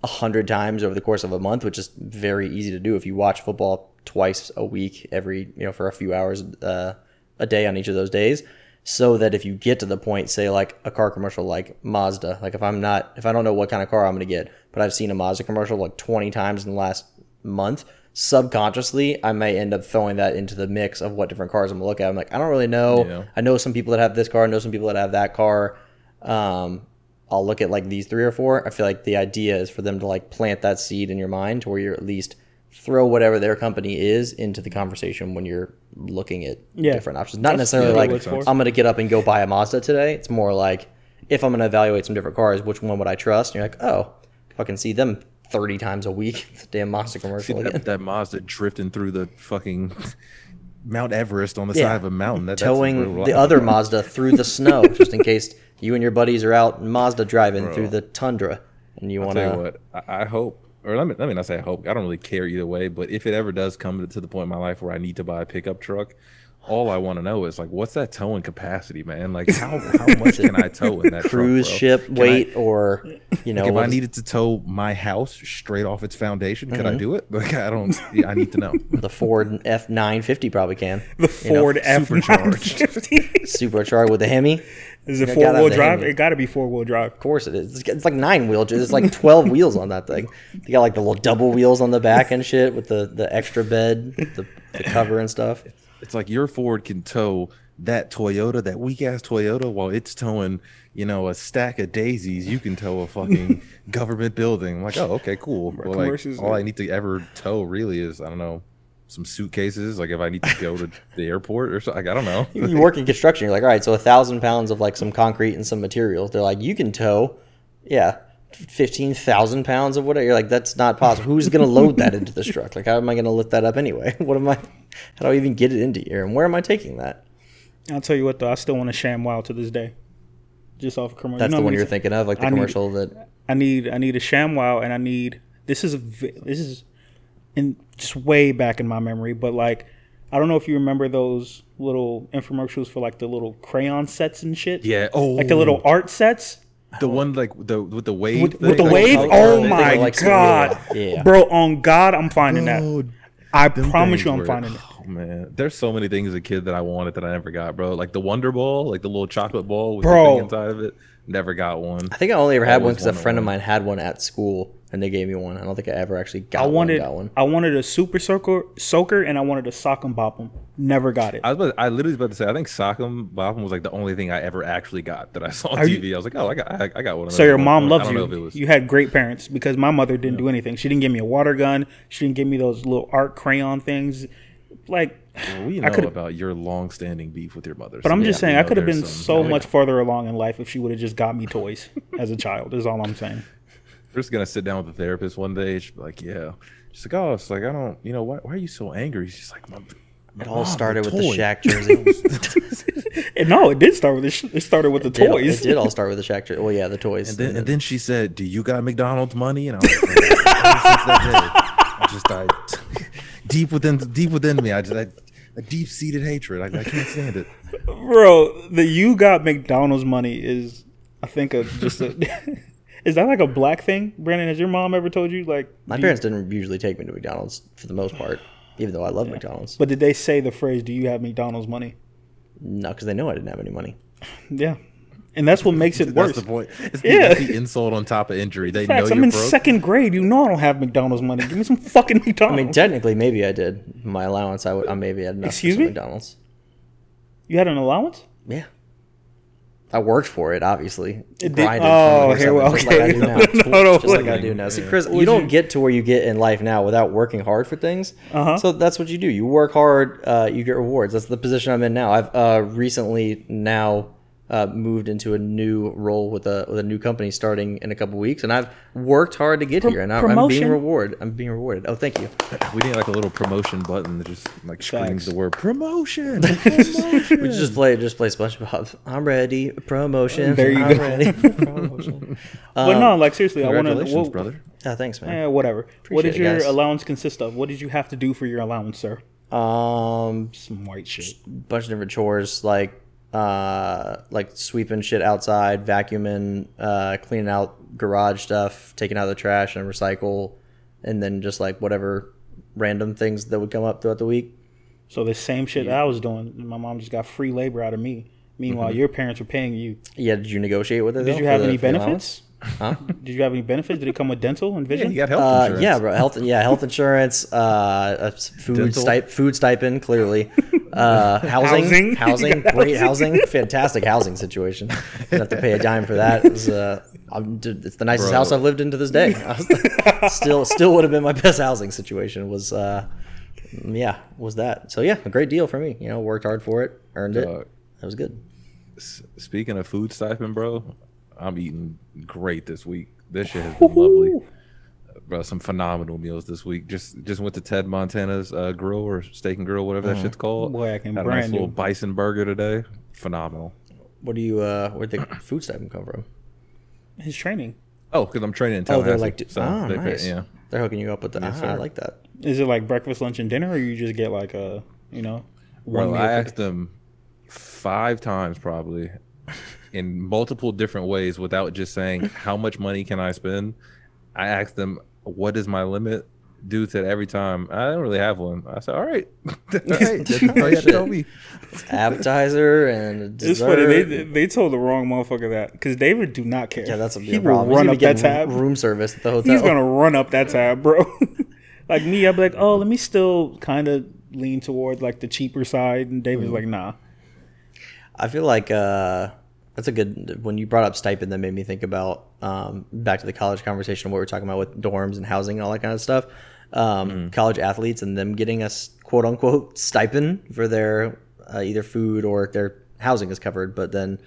a hundred times over the course of a month, which is very easy to do if you watch football twice a week, every you know for a few hours uh, a day on each of those days. So that if you get to the point, say like a car commercial like Mazda, like if I'm not, if I don't know what kind of car I'm going to get, but I've seen a Mazda commercial like 20 times in the last month, subconsciously I may end up throwing that into the mix of what different cars I'm gonna look at. I'm like, I don't really know. Yeah. I know some people that have this car, I know some people that have that car. Um, I'll look at like these three or four. I feel like the idea is for them to like plant that seed in your mind to where you're at least throw whatever their company is into the conversation when you're looking at Yeah. different options. Not That's necessarily like what it's for. I'm gonna get up and go buy a Mazda today. It's more like if I'm gonna evaluate some different cars, which one would I trust? And you're like, oh, if I can see them 30 times a week, the damn Mazda see commercial again. that, that Mazda drifting through the fucking Mount Everest on the Yeah. side of a mountain. That, that's towing the other Mazda through the snow, just in case you and your buddies are out Mazda driving through the tundra, and you want to. what, I, I hope, or let me let me not say I hope. I don't really care either way. But if it ever does come to the point in my life where I need to buy a pickup truck, all I want to know is like, what's that towing capacity, man? Like, how how much can I tow in that Cruise truck, ship Can I- weight or you know Like, if I needed to tow my house straight off its foundation, could Mm-hmm. I do it? Like, I don't. yeah, I need to know. the Ford F nine fifty probably can The Ford F supercharged. 950. supercharged with a Hemi. Is it You four wheel drive? Hemi. It got to be four wheel drive. Of course it is. It's, it's like nine wheel. It's like twelve wheels on that thing. You got like the little double wheels on the back and shit with the the extra bed, the, the cover and stuff. It's like your Ford can tow that Toyota, that weak ass Toyota, while it's towing, you know, a stack of daisies. You can tow a fucking government building. I'm like, oh, okay, cool. Well, like, all I need to ever tow really is, I don't know, some suitcases. Like if I need to go to the airport or something, like, I don't know. You work in construction. You're like, all right, so a thousand pounds of like some concrete and some materials. They're like, you can tow, yeah, fifteen thousand pounds of whatever. You're like, that's not possible. Who's gonna load that into this truck? Like, how am I gonna lift that up anyway? What am I? How do I even get it into here? And where am I taking that? I'll tell you what, though, I still want a sham wow to this day. Just off a commercial. That's You know the how one many you're thinking of, like the I need- commercial that. I need I need a ShamWow and I need this is a this is in just way back in my memory, but like I don't know if you remember those little infomercials for like the little crayon sets and shit. Yeah. Oh, like the little art sets the one like the with the wave with, with the wave. color- Oh my like god, yeah. bro! On God, I'm finding Bro, that. I promise you, I'm were- finding it. Oh man, there's so many things as a kid that I wanted that I never got, bro. Like the Wonder Ball, like the little chocolate ball with Bro. the thing inside of it. Never got one. I think I only ever had one because a wanted friend of one. mine had one at school, and they gave me one. I don't think I ever actually got I one. wanted Got one. I wanted a super soaker soaker and I wanted a sock and bop 'em. Never got it. I was about, I literally was about to say I think Sock'em Bopham was like the only thing I ever actually got that I saw on Are you- TV. I was like, oh, I got I, I got one. Of So those your at one mom point. loves I don't you. know if it was You had great parents because my mother didn't do anything. She didn't give me a water gun. She didn't give me those little art crayon things. Like, Well, we I know could've- about your long-standing beef with your mother. but so I'm yeah, just saying I could have been some- so much farther along in life if she would have just got me toys as a child. Is all I'm saying. We're just gonna sit down with the therapist one day. She's like, yeah. She's like, oh, it's like I don't, you know, why, why are you so angry? She's like, "Mom, It all Mom, started the with the toy." Shaq jersey. And no, it did start with the sh- it started with the It did- toys. It did all start with the Shaq jersey. Well, yeah, the toys. And then, and then she said, "Do you got McDonald's money?" And I was like, "Ever since that day, I just I deep within deep within me, I just I, a deep seated hatred. I, I can't stand it. Bro, the you got McDonald's money is I think a just a Is that like a black thing? Brandon, has your mom ever told you like My do you- parents didn't usually take me to McDonald's for the most part, even though I love McDonald's. But did they say the phrase "Do you have McDonald's money"? No, because they know I didn't have any money. Yeah, and that's what makes it worse. That's the point. It's the, Yeah. the insult on top of injury. They Facts, know I'm in broke. second grade. You know I don't have McDonald's money. Give me some fucking McDonald's. I mean, technically, maybe I did. My allowance, I would, I maybe had enough Excuse for me? McDonald's. you had an allowance? Yeah. I worked for it, obviously. did- oh, 24/7, here we- just like I do okay. now. No, no, just like I do now. See, Yeah. Chris, you Would don't get to where you get in life now without working hard for things. Uh-huh. So that's what you do. You work hard, uh, you get rewards. That's the position I'm in now. I've uh, recently now uh, moved into a new role with a with a new company starting in a couple weeks, and I've worked hard to get here, and I'm, I'm being rewarded. I'm being rewarded. Oh, thank you. We need like a little promotion button that just like screams Facts. the word promotion. We just play just play SpongeBob. I'm ready. Promotion. There you I'm go. ready. Promotion. but no, like seriously, I want to. Congratulations, brother. Yeah, thanks, man. Eh, whatever. what Appreciate did your guys. allowance consist of? What did you have to do for your allowance, sir? Um, Some white shit. bunch of different chores like uh like sweeping shit outside, vacuuming, uh cleaning out garage stuff, taking out the trash and recycle, and then just like whatever random things that would come up throughout the week. So the same shit I was doing. My mom just got free labor out of me. Meanwhile, Mm-hmm. your parents were paying you. Yeah, did you negotiate with it? Did though, you have the- any benefits? Huh? Did you have any benefits? Did it come with dental and vision? Yeah, vision? you got health Uh, insurance. yeah, bro. Health, yeah, health insurance, uh, food Dental? stip, food stipend, clearly, uh, housing, Housing? housing, great housing? housing, fantastic housing situation. Didn't have to pay a dime for that. It was, uh, it's the nicest Bro. house I've lived in to this day. Was- still, still would have been my best housing situation. Was, uh, yeah, was that. So yeah, a great deal for me. You know, worked hard for it, earned it. That was good. Speaking of food stipend, bro, I'm eating great this week. This shit has been lovely. Bro, some phenomenal meals this week. Just just went to Ted Montana's uh, grill or steak and grill, whatever that shit's called. Boy, I can Had a nice brand little bison burger today. Phenomenal. What do you, uh, where'd the food stipend come from? His training. Oh, because I'm training in Oh, Tallahassee. they're like, so oh, they pay- nice. yeah. They're hooking you up with the. ah, I like that. Is it like breakfast, lunch, and dinner, or you just get like a, you know? one Bro, I asked them five times probably in multiple different ways without just saying how much money can I spend. I asked them what is my limit. Dude said every time I don't really have one. I said all right, all right, that's all you tell me. Appetizer and a It's dessert. funny. They they told the wrong motherfucker that because David do not care. yeah, that's a he big will problem. He's run gonna up that tab. room service at the hotel. He's gonna run up that tab, bro. like me, I'd be like, oh, let me still kind of lean toward like the cheaper side, and David's like, nah. I feel like uh, that's a good. When you brought up stipend, that made me think about um, back to the college conversation. What we are talking about with dorms and housing and all that kind of stuff. Um, College athletes and them getting a s- quote unquote stipend for their uh, either food or their housing is covered, but then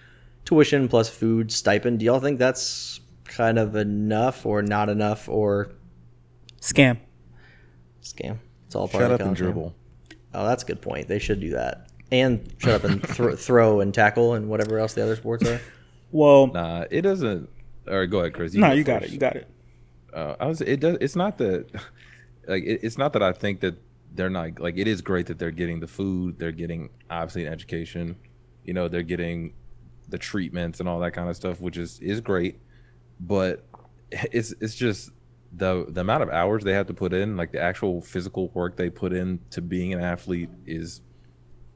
tuition plus food stipend. Do y'all think that's kind of enough or not enough or Scam. scam? It's all part Shut of up the and college game. dribble. Oh, that's a good point. They should do that. And shut up and thro- throw and tackle and whatever else the other sports are. Well, Nah, it doesn't. All right, go ahead, Chris. no, go you got it. You got it. uh, I was it does it's not that like it, it's not that I think that they're not like it is great that they're getting the food, they're getting obviously an education, you know, they're getting the treatments and all that kind of stuff, which is is great, but it's it's just the the amount of hours they have to put in, like the actual physical work they put in to being an athlete is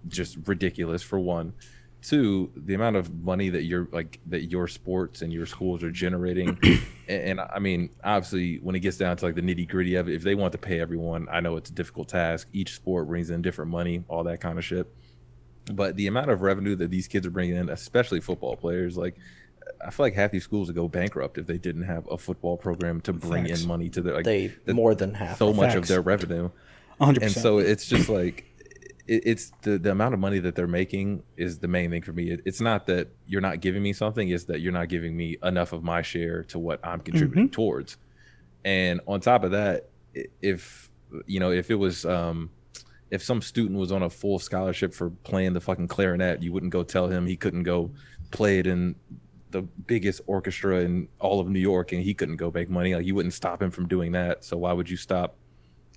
just ridiculous for one two the amount of money that you're like that your sports and your schools are generating and, and i mean obviously when it gets down to like the nitty gritty of it if they want to pay everyone i know it's a difficult task each sport brings in different money all that kind of shit but the amount of revenue that these kids are bringing in especially football players like i feel like half these schools would go bankrupt if they didn't have a football program to bring Facts. in money to their like They the- more than half. so much of their revenue 100. and so it's just like it, it's the, the amount of money that they're making is the main thing for me. It, it's not that you're not giving me something it's that you're not giving me enough of my share to what i'm contributing towards. And on top of that if you know if it was um if some student was on a full scholarship for playing the fucking clarinet you wouldn't go tell him he couldn't go play it in the biggest orchestra in all of new york and he couldn't go make money. Like you wouldn't stop him from doing that. So why would you stop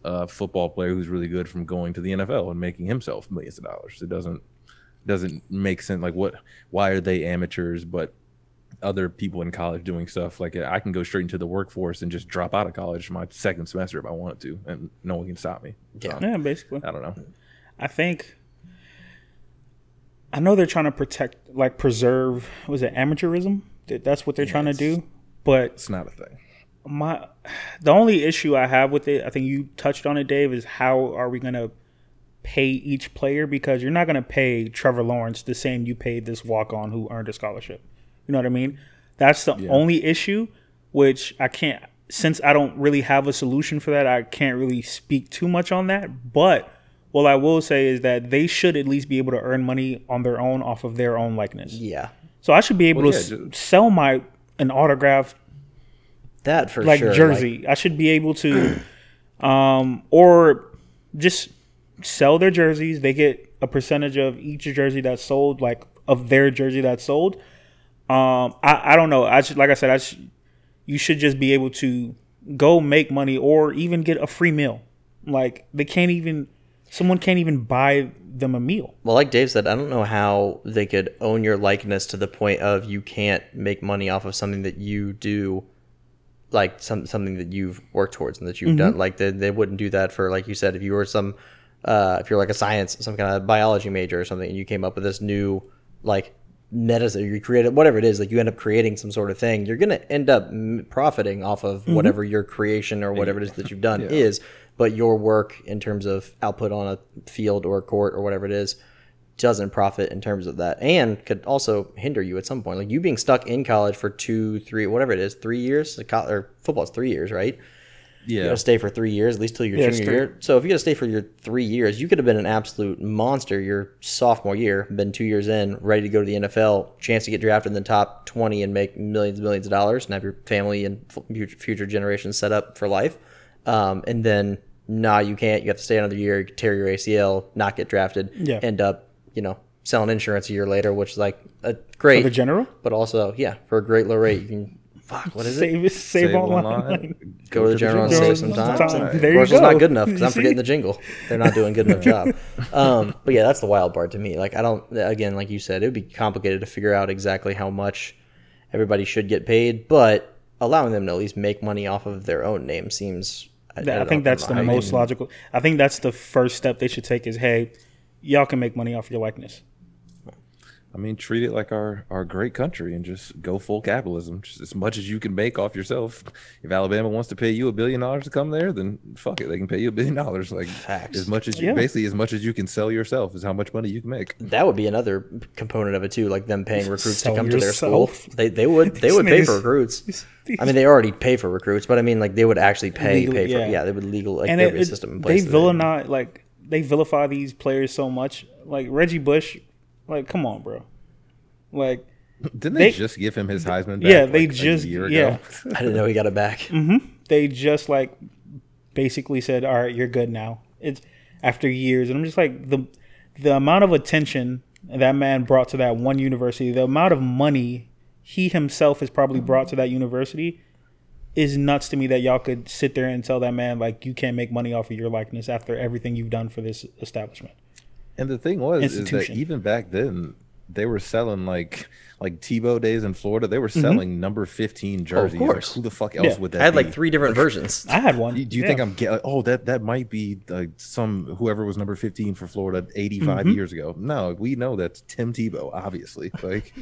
a football player who's really good from going to the NFL and making himself millions of dollars. It doesn't doesn't make sense. Like what? Why are they amateurs, but other people in college doing stuff like I can go straight into the workforce and just drop out of college my second semester if I wanted to, and no one can stop me. Yeah. yeah, basically. I don't know. I think I know they're trying to protect, like preserve. Was it amateurism? That's what they're trying to do. But It's not a thing. My the only issue I have with it, I think you touched on it, Dave, is how are we gonna pay each player? Because you're not gonna pay Trevor Lawrence the same you paid this walk on who earned a scholarship. You know what I mean? That's the only issue, which I can't. Since I don't really have a solution for that, I can't really speak too much on that. But what I will say is that they should at least be able to earn money on their own off of their own likeness. Yeah. So I should be able Well, to yeah, s- sell my an autographed That for like sure. jersey. I should be able to, um, or just sell their jerseys. They get a percentage of each jersey that's sold, like of their jersey that's sold. Um, I, I don't know. I should, like I said, I sh- you should just be able to go make money or even get a free meal. Like they can't even, someone can't even buy them a meal. Well, like Dave said, I don't know how they could own your likeness to the point of you can't make money off of something that you do, like some something that you've worked towards and that you've done. Like they, they wouldn't do that for, like you said, if you were some, uh, if you're like a science, some kind of biology major or something, and you came up with this new, like medicine, or you created whatever it is, like you end up creating some sort of thing, you're gonna end up m- profiting off of whatever your creation or whatever it is that you've done is. But your work in terms of output on a field or a court or whatever it is doesn't profit in terms of that and could also hinder you at some point. Like you being stuck in college for two three whatever it is three years like, co- or football's three years right? Yeah. you Yeah, gotta stay for three years at least till your Yeah, junior year. So if you gotta stay for your three years you could have been an absolute monster your sophomore year been two years in ready to go to the nfl chance to get drafted in the top 20 and make millions and millions of dollars and have your family and future- future generations set up for life. Um, and then nah you can't. You have to stay another year tear your acl not get drafted Yeah. end up you know selling insurance a year later which is like a great For the general, but also yeah for a great low rate you can fuck what is it save save, Save online. online. Go to the general and save some some time. time. There you commercial's not good enough because I'm forgetting the jingle. They're not doing a good enough job. Um, but yeah, that's the wild part to me. Like I don't. Again, like you said, it would be complicated to figure out exactly how much everybody should get paid, but allowing them to at least make money off of their own name seems. I, I, don't think that's the I- most logical. I think that's the first step they should take. Is hey, y'all can make money off your likeness. I mean, treat it like our, our great country and just go full capitalism. Just as much as you can make off yourself. If Alabama wants to pay you a billion dollars to come there, then fuck it. They can pay you a billion dollars. Like Facts. as much as you Yeah. basically as much as you can sell yourself is how much money you can make. That would be another component of it too, like them paying recruits to Sell come to their school. They they would they would pay for recruits. I mean, they already pay for recruits, but I mean, like they would actually pay Legally, pay for yeah. yeah. They would legal like and there it, would be a system in they place. that villainize like they vilify these players so much. Like Reggie Bush, like come on, bro. Like Didn't they, They- just give him his Heisman back? yeah, they like, just a year yeah. I didn't know he got it back. Mm-hmm. they just like basically said, "All right, you're good now." It's after years, and I'm just like the the amount of attention that man brought to that one university, the amount of money he himself has probably brought to that university is nuts to me that y'all could sit there and tell that man like you can't make money off of your likeness after everything you've done for this establishment. And the thing was is that even back then they were selling like like Tebow days in Florida. They were selling number fifteen jerseys. Like, course. who the fuck else Yeah. would that I had be? like three different versions. I had one. Do do you Yeah. think I'm get? Oh, that that might be like some whoever was number fifteen for Florida 85 Mm-hmm. years ago. No, we know that's Tim Tebow, obviously. Like,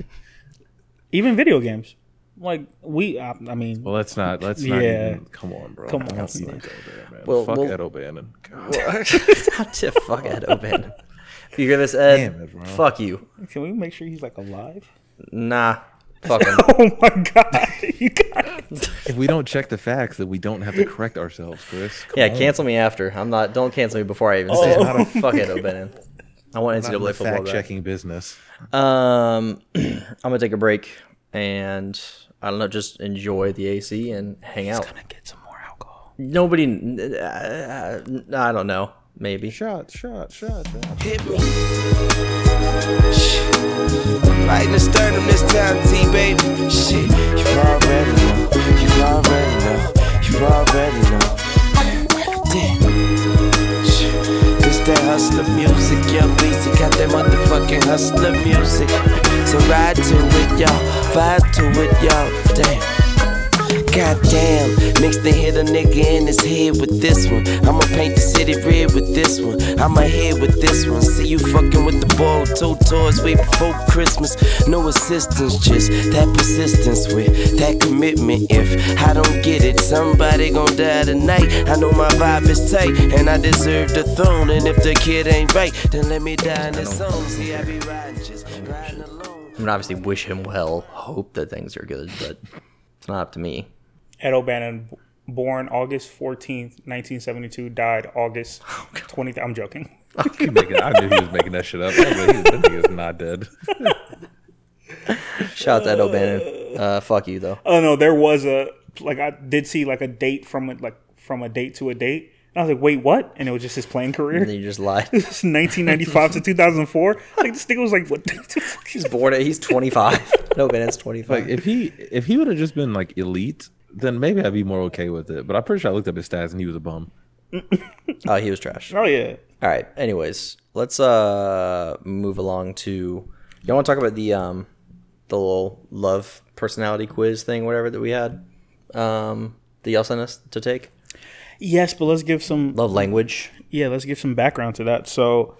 even video games? Like we, I, I mean, well, let's not. Let's not. Yeah. Even, come on, bro. Come on. Let's not go there, man. Well, Fuck well- Ed O'Bannon. God. fuck Ed O'Bannon. If you hear this, Ed, Damn it, bro. fuck you. can we make sure he's like alive? Nah, fuck him. Oh my god, you got If we don't check the facts, then we don't have to correct ourselves, Chris. Come yeah, on. cancel me after. I'm not. Don't cancel me before I even say it. fuck Ed O'Bannon. I want NCAA the football fact checking business. Um, I'm gonna take a break and I don't know, just enjoy the AC and hang out. Gonna get some more alcohol. Nobody, uh, I don't know, maybe. Shot, shot, shot, shot. Hit me. Right in the sternum this time, T baby. Shit, you already know. You already know. You already know. Damn. That hustler music, young Weezy got that motherfucking hustler music. So ride to it, y'all. Vibe to it, y'all. Damn. Goddamn, mix the hit a nigga in his head with this one. I'ma paint the city red with this one. I'ma hit with this one. See you fucking with the ball, two toys way before Christmas. No assistance, just that persistence with that commitment. If I don't get it, somebody gon' die tonight. I know my vibe is tight, and I deserve the throne. And if the kid ain't right, then let me die in this song. See, I be riding, just riding alone. I mean, obviously, wish him well. Hope that things are good, but it's not up to me. Ed O'Bannon, born August 14th, 1972, died August 20th. I'm joking. He making- I knew he was making that shit up. I was like, he- that nigga's not dead. Shout out to Ed O'Bannon. Uh, fuck you though. Oh no, there was a like I did see like a date from it like from a date to a date. And I was like, wait, what? And it was just his playing career. And then you just lied. This is 1995 to 2004. Like this nigga was like, what? the fuck is He's born at. He's 25. No, man, it's 25. Like if he if he would have just been like elite, then maybe I'd be more okay with it. But I'm pretty sure I looked up his stats and he was a bum. oh, he was trash. Oh yeah. All right. Anyways, let's uh move along to. Y'all want to talk about the um the little love personality quiz thing, whatever that we had, um that y'all sent us to take. Yes, but let's give some Love language. yeah, let's give some background to that. So,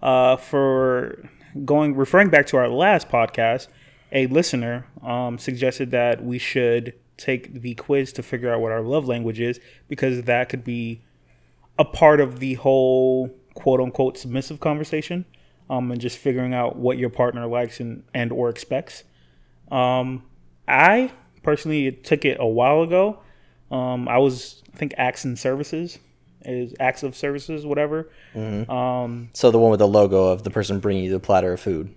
uh, for going referring back to our last podcast, a listener um, suggested that we should take the quiz to figure out what our love language is because that could be a part of the whole quote unquote submissive conversation, um, and just figuring out what your partner likes and and or expects. Um, I personally took it a while ago. Um, I was I think acts and services is acts of services whatever. Mm-hmm. Um, so the one with the logo of the person bringing you the platter of food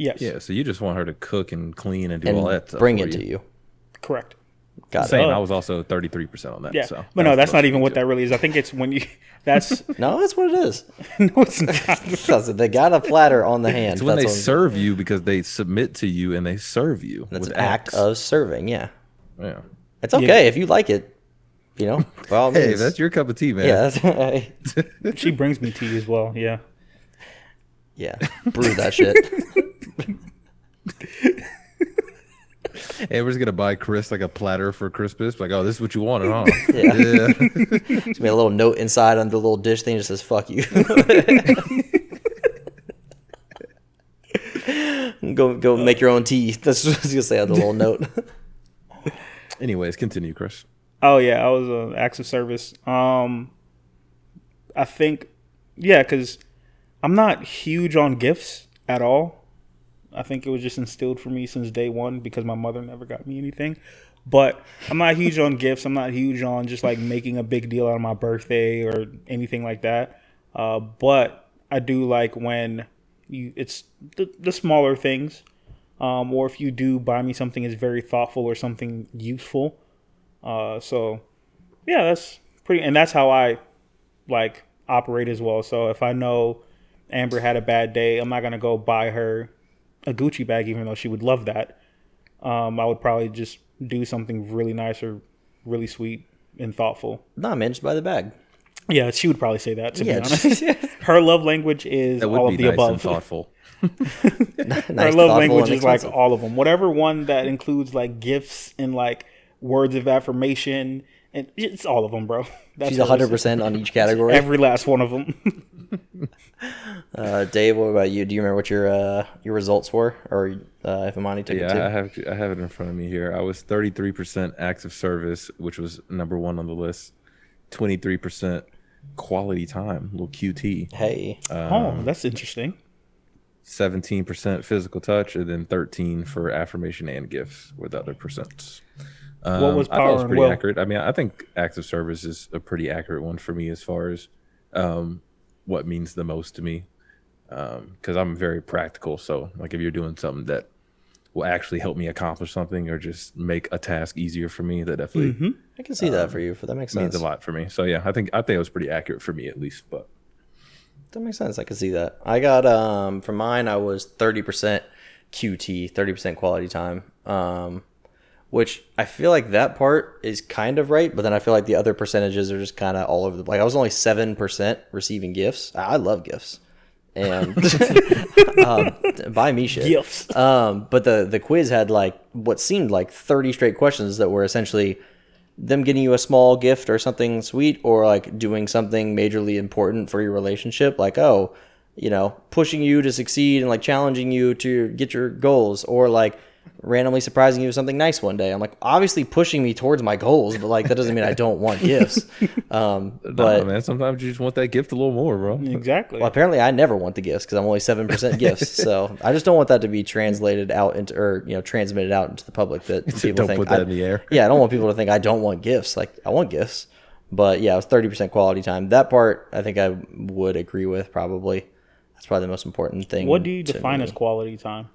Yes. Yeah, so you just want her to cook and clean and do and all that stuff. bring for it to you. Correct. Got Same. it. I was also 33% on that. Yeah. So but no, that's not even what that really is. I think it's when you that's No, that's what it is. no it's not. They got a platter on the hand. It's when they that's what- serve you because they submit to you and they serve you. That's with an act acts. of serving. Yeah, Yeah. It's okay if you like it. you know, well, Hey, means. that's your cup of tea, man. yeah, that's, She brings me tea as well. Yeah. yeah, brew that shit. Hey, we're just gonna buy Chris like a platter for Christmas. Like, oh, this is what you wanted, huh? Yeah. yeah. Just made a little note inside on the little dish thing that says "fuck you." go go uh, make your own tea. That's what I was gonna say on the little note. Anyways, continue, Chris. Oh yeah, I was an acts of service. Um, I think, yeah, because I'm not huge on gifts at all. I think it was just instilled for me since day one because my mother never got me anything. But I'm not huge on gifts. I'm not huge on just like making a big deal out of my birthday or anything like that. Uh, but I do like when you it's the, the smaller things, um, or if you do buy me something that's very thoughtful or something useful. Uh, so yeah, that's pretty, and that's how I like operate as well. So if I know Amber had a bad day, I'm not gonna go buy her a Gucci bag, even though she would love that. Um, I would probably just do something really nice or really sweet and thoughtful. nah, man, just buy the bag. Yeah, she would probably say that. To Yeah, be honest, her love language is all of the nice above. and thoughtful. nice, her love thoughtful, language is like all of them. Whatever one that includes like gifts and like words of affirmation, and it's all of them, bro. That's She's hers. hundred percent on each category. Every last one of them. Uh, Dave, what about you? Do you remember what your uh, your results were, or uh, if Imani took it Yeah, too? I have I have it in front of me here. I was 33% acts of service, which was number one on the list. 23% quality time, little QT. Hey, oh, that's interesting. 17% physical touch, and then 13 for affirmation and gifts were the other percents. What was Um, I thought it power was pretty will? accurate. I mean, I think active service is a pretty accurate one for me as far as um, what means the most to me. Because I'm very practical. So, like, if you're doing something that will actually help me accomplish something or just make a task easier for me, that definitely Mm-hmm. I can see that for you. For that makes sense. means sense. a lot for me. So, yeah, I think I think it was pretty accurate for me at least. But That makes sense. I can see that. I got um for mine I was 30% QT, 30% quality time. Um which I feel like that part is kind of right, but then I feel like the other percentages are just kind of all over the like I was only 7% receiving gifts. I I love gifts. And um, buy me shit. Gifts. Um, but the the quiz had like what seemed like 30 straight questions that were essentially them getting you a small gift or something sweet or like doing something majorly important for your relationship like oh you know pushing you to succeed and like challenging you to get your goals or like randomly surprising you with something nice one day i'm like obviously pushing me towards my goals but like that doesn't mean i don't want gifts um but but man, sometimes you just want that gift a little more, bro. Exactly. well, apparently I never want the gifts because I'm only seven percent gifts. So I just don't want that to be translated out into or you know transmitted out into the public that people Don't think put that I- in the air. Yeah, I don't want people to think I don't want gifts. Like I want gifts, but yeah, it was thirty percent quality time. That part I think I would agree with probably. That's probably the most important thing. what do you define me. as quality time?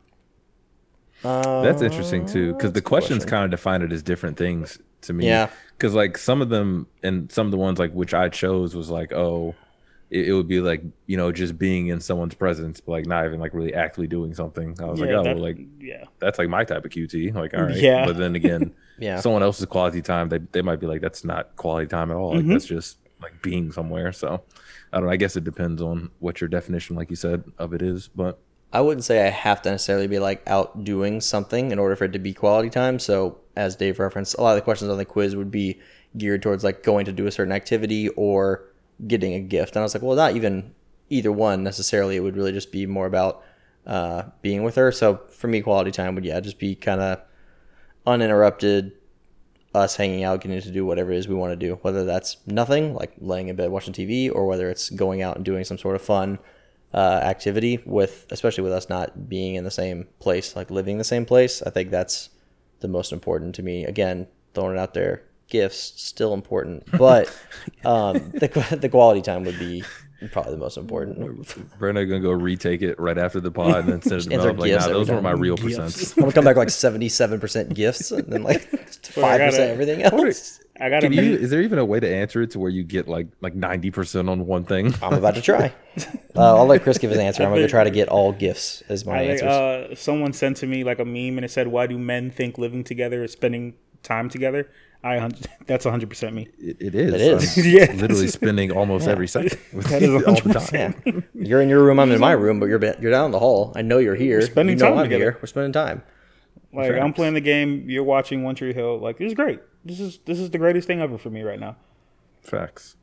That's interesting too, because the questions question. kind of define it as different things to me. Yeah. Because like some of them, and some of the ones like which I chose was like, oh, it, it would be like you know just being in someone's presence, but like not even like really actively doing something. I was like, Yeah, oh, that- well, like yeah. that's like my type of QT. Like, all right. Yeah. But then again, Yeah. someone else's quality time, they they might be like, that's not quality time at all. Like Mm-hmm. that's just like being somewhere. So I don't know. I guess it depends on what your definition, like you said, of it is. But I wouldn't say I have to necessarily be like out doing something in order for it to be quality time. So, as Dave referenced, a lot of the questions on the quiz would be geared towards like going to do a certain activity or getting a gift. And I was like, well, not even either one necessarily. It would really just be more about uh, being with her. So, for me, quality time would, yeah, just be kind of uninterrupted, us hanging out, getting to do whatever it is we want to do, whether that's nothing, like laying in bed watching TV, or whether it's going out and doing some sort of fun uh, activity with, especially with us not being in the same place, like living the same place. I think that's the most important to me. Again, throwing it out there, gifts still important, but um, the the quality time would be probably the most important. Brenda gonna go retake it right after the pod and then send it to Enter Mel. Like, gifts nah, those were time. my real Gifts. percents. I'm gonna come back like 77 percent gifts and then like five percent everything else. I got to you? Is there even a way to answer it to where you get like like ninety percent on one thing? I'm about to try. Uh, I'll let Chris give his answer. I'm gonna try to get all gifts as my I think, answers. uh, someone sent to me like a meme and it said, "Why do men think living together is spending time together?" I that's 100 percent me. It, it is. It is. I'm Yeah. literally spending almost every second with That is all the time. Yeah. You're in your room. I'm in my room, but you're ba- you're down the hall. I know you're here. spending you know time I'm together. here. We're spending time. Like I'm playing the game, you're watching One Tree Hill. Like it's great. This is this is the greatest thing ever for me right now. Facts.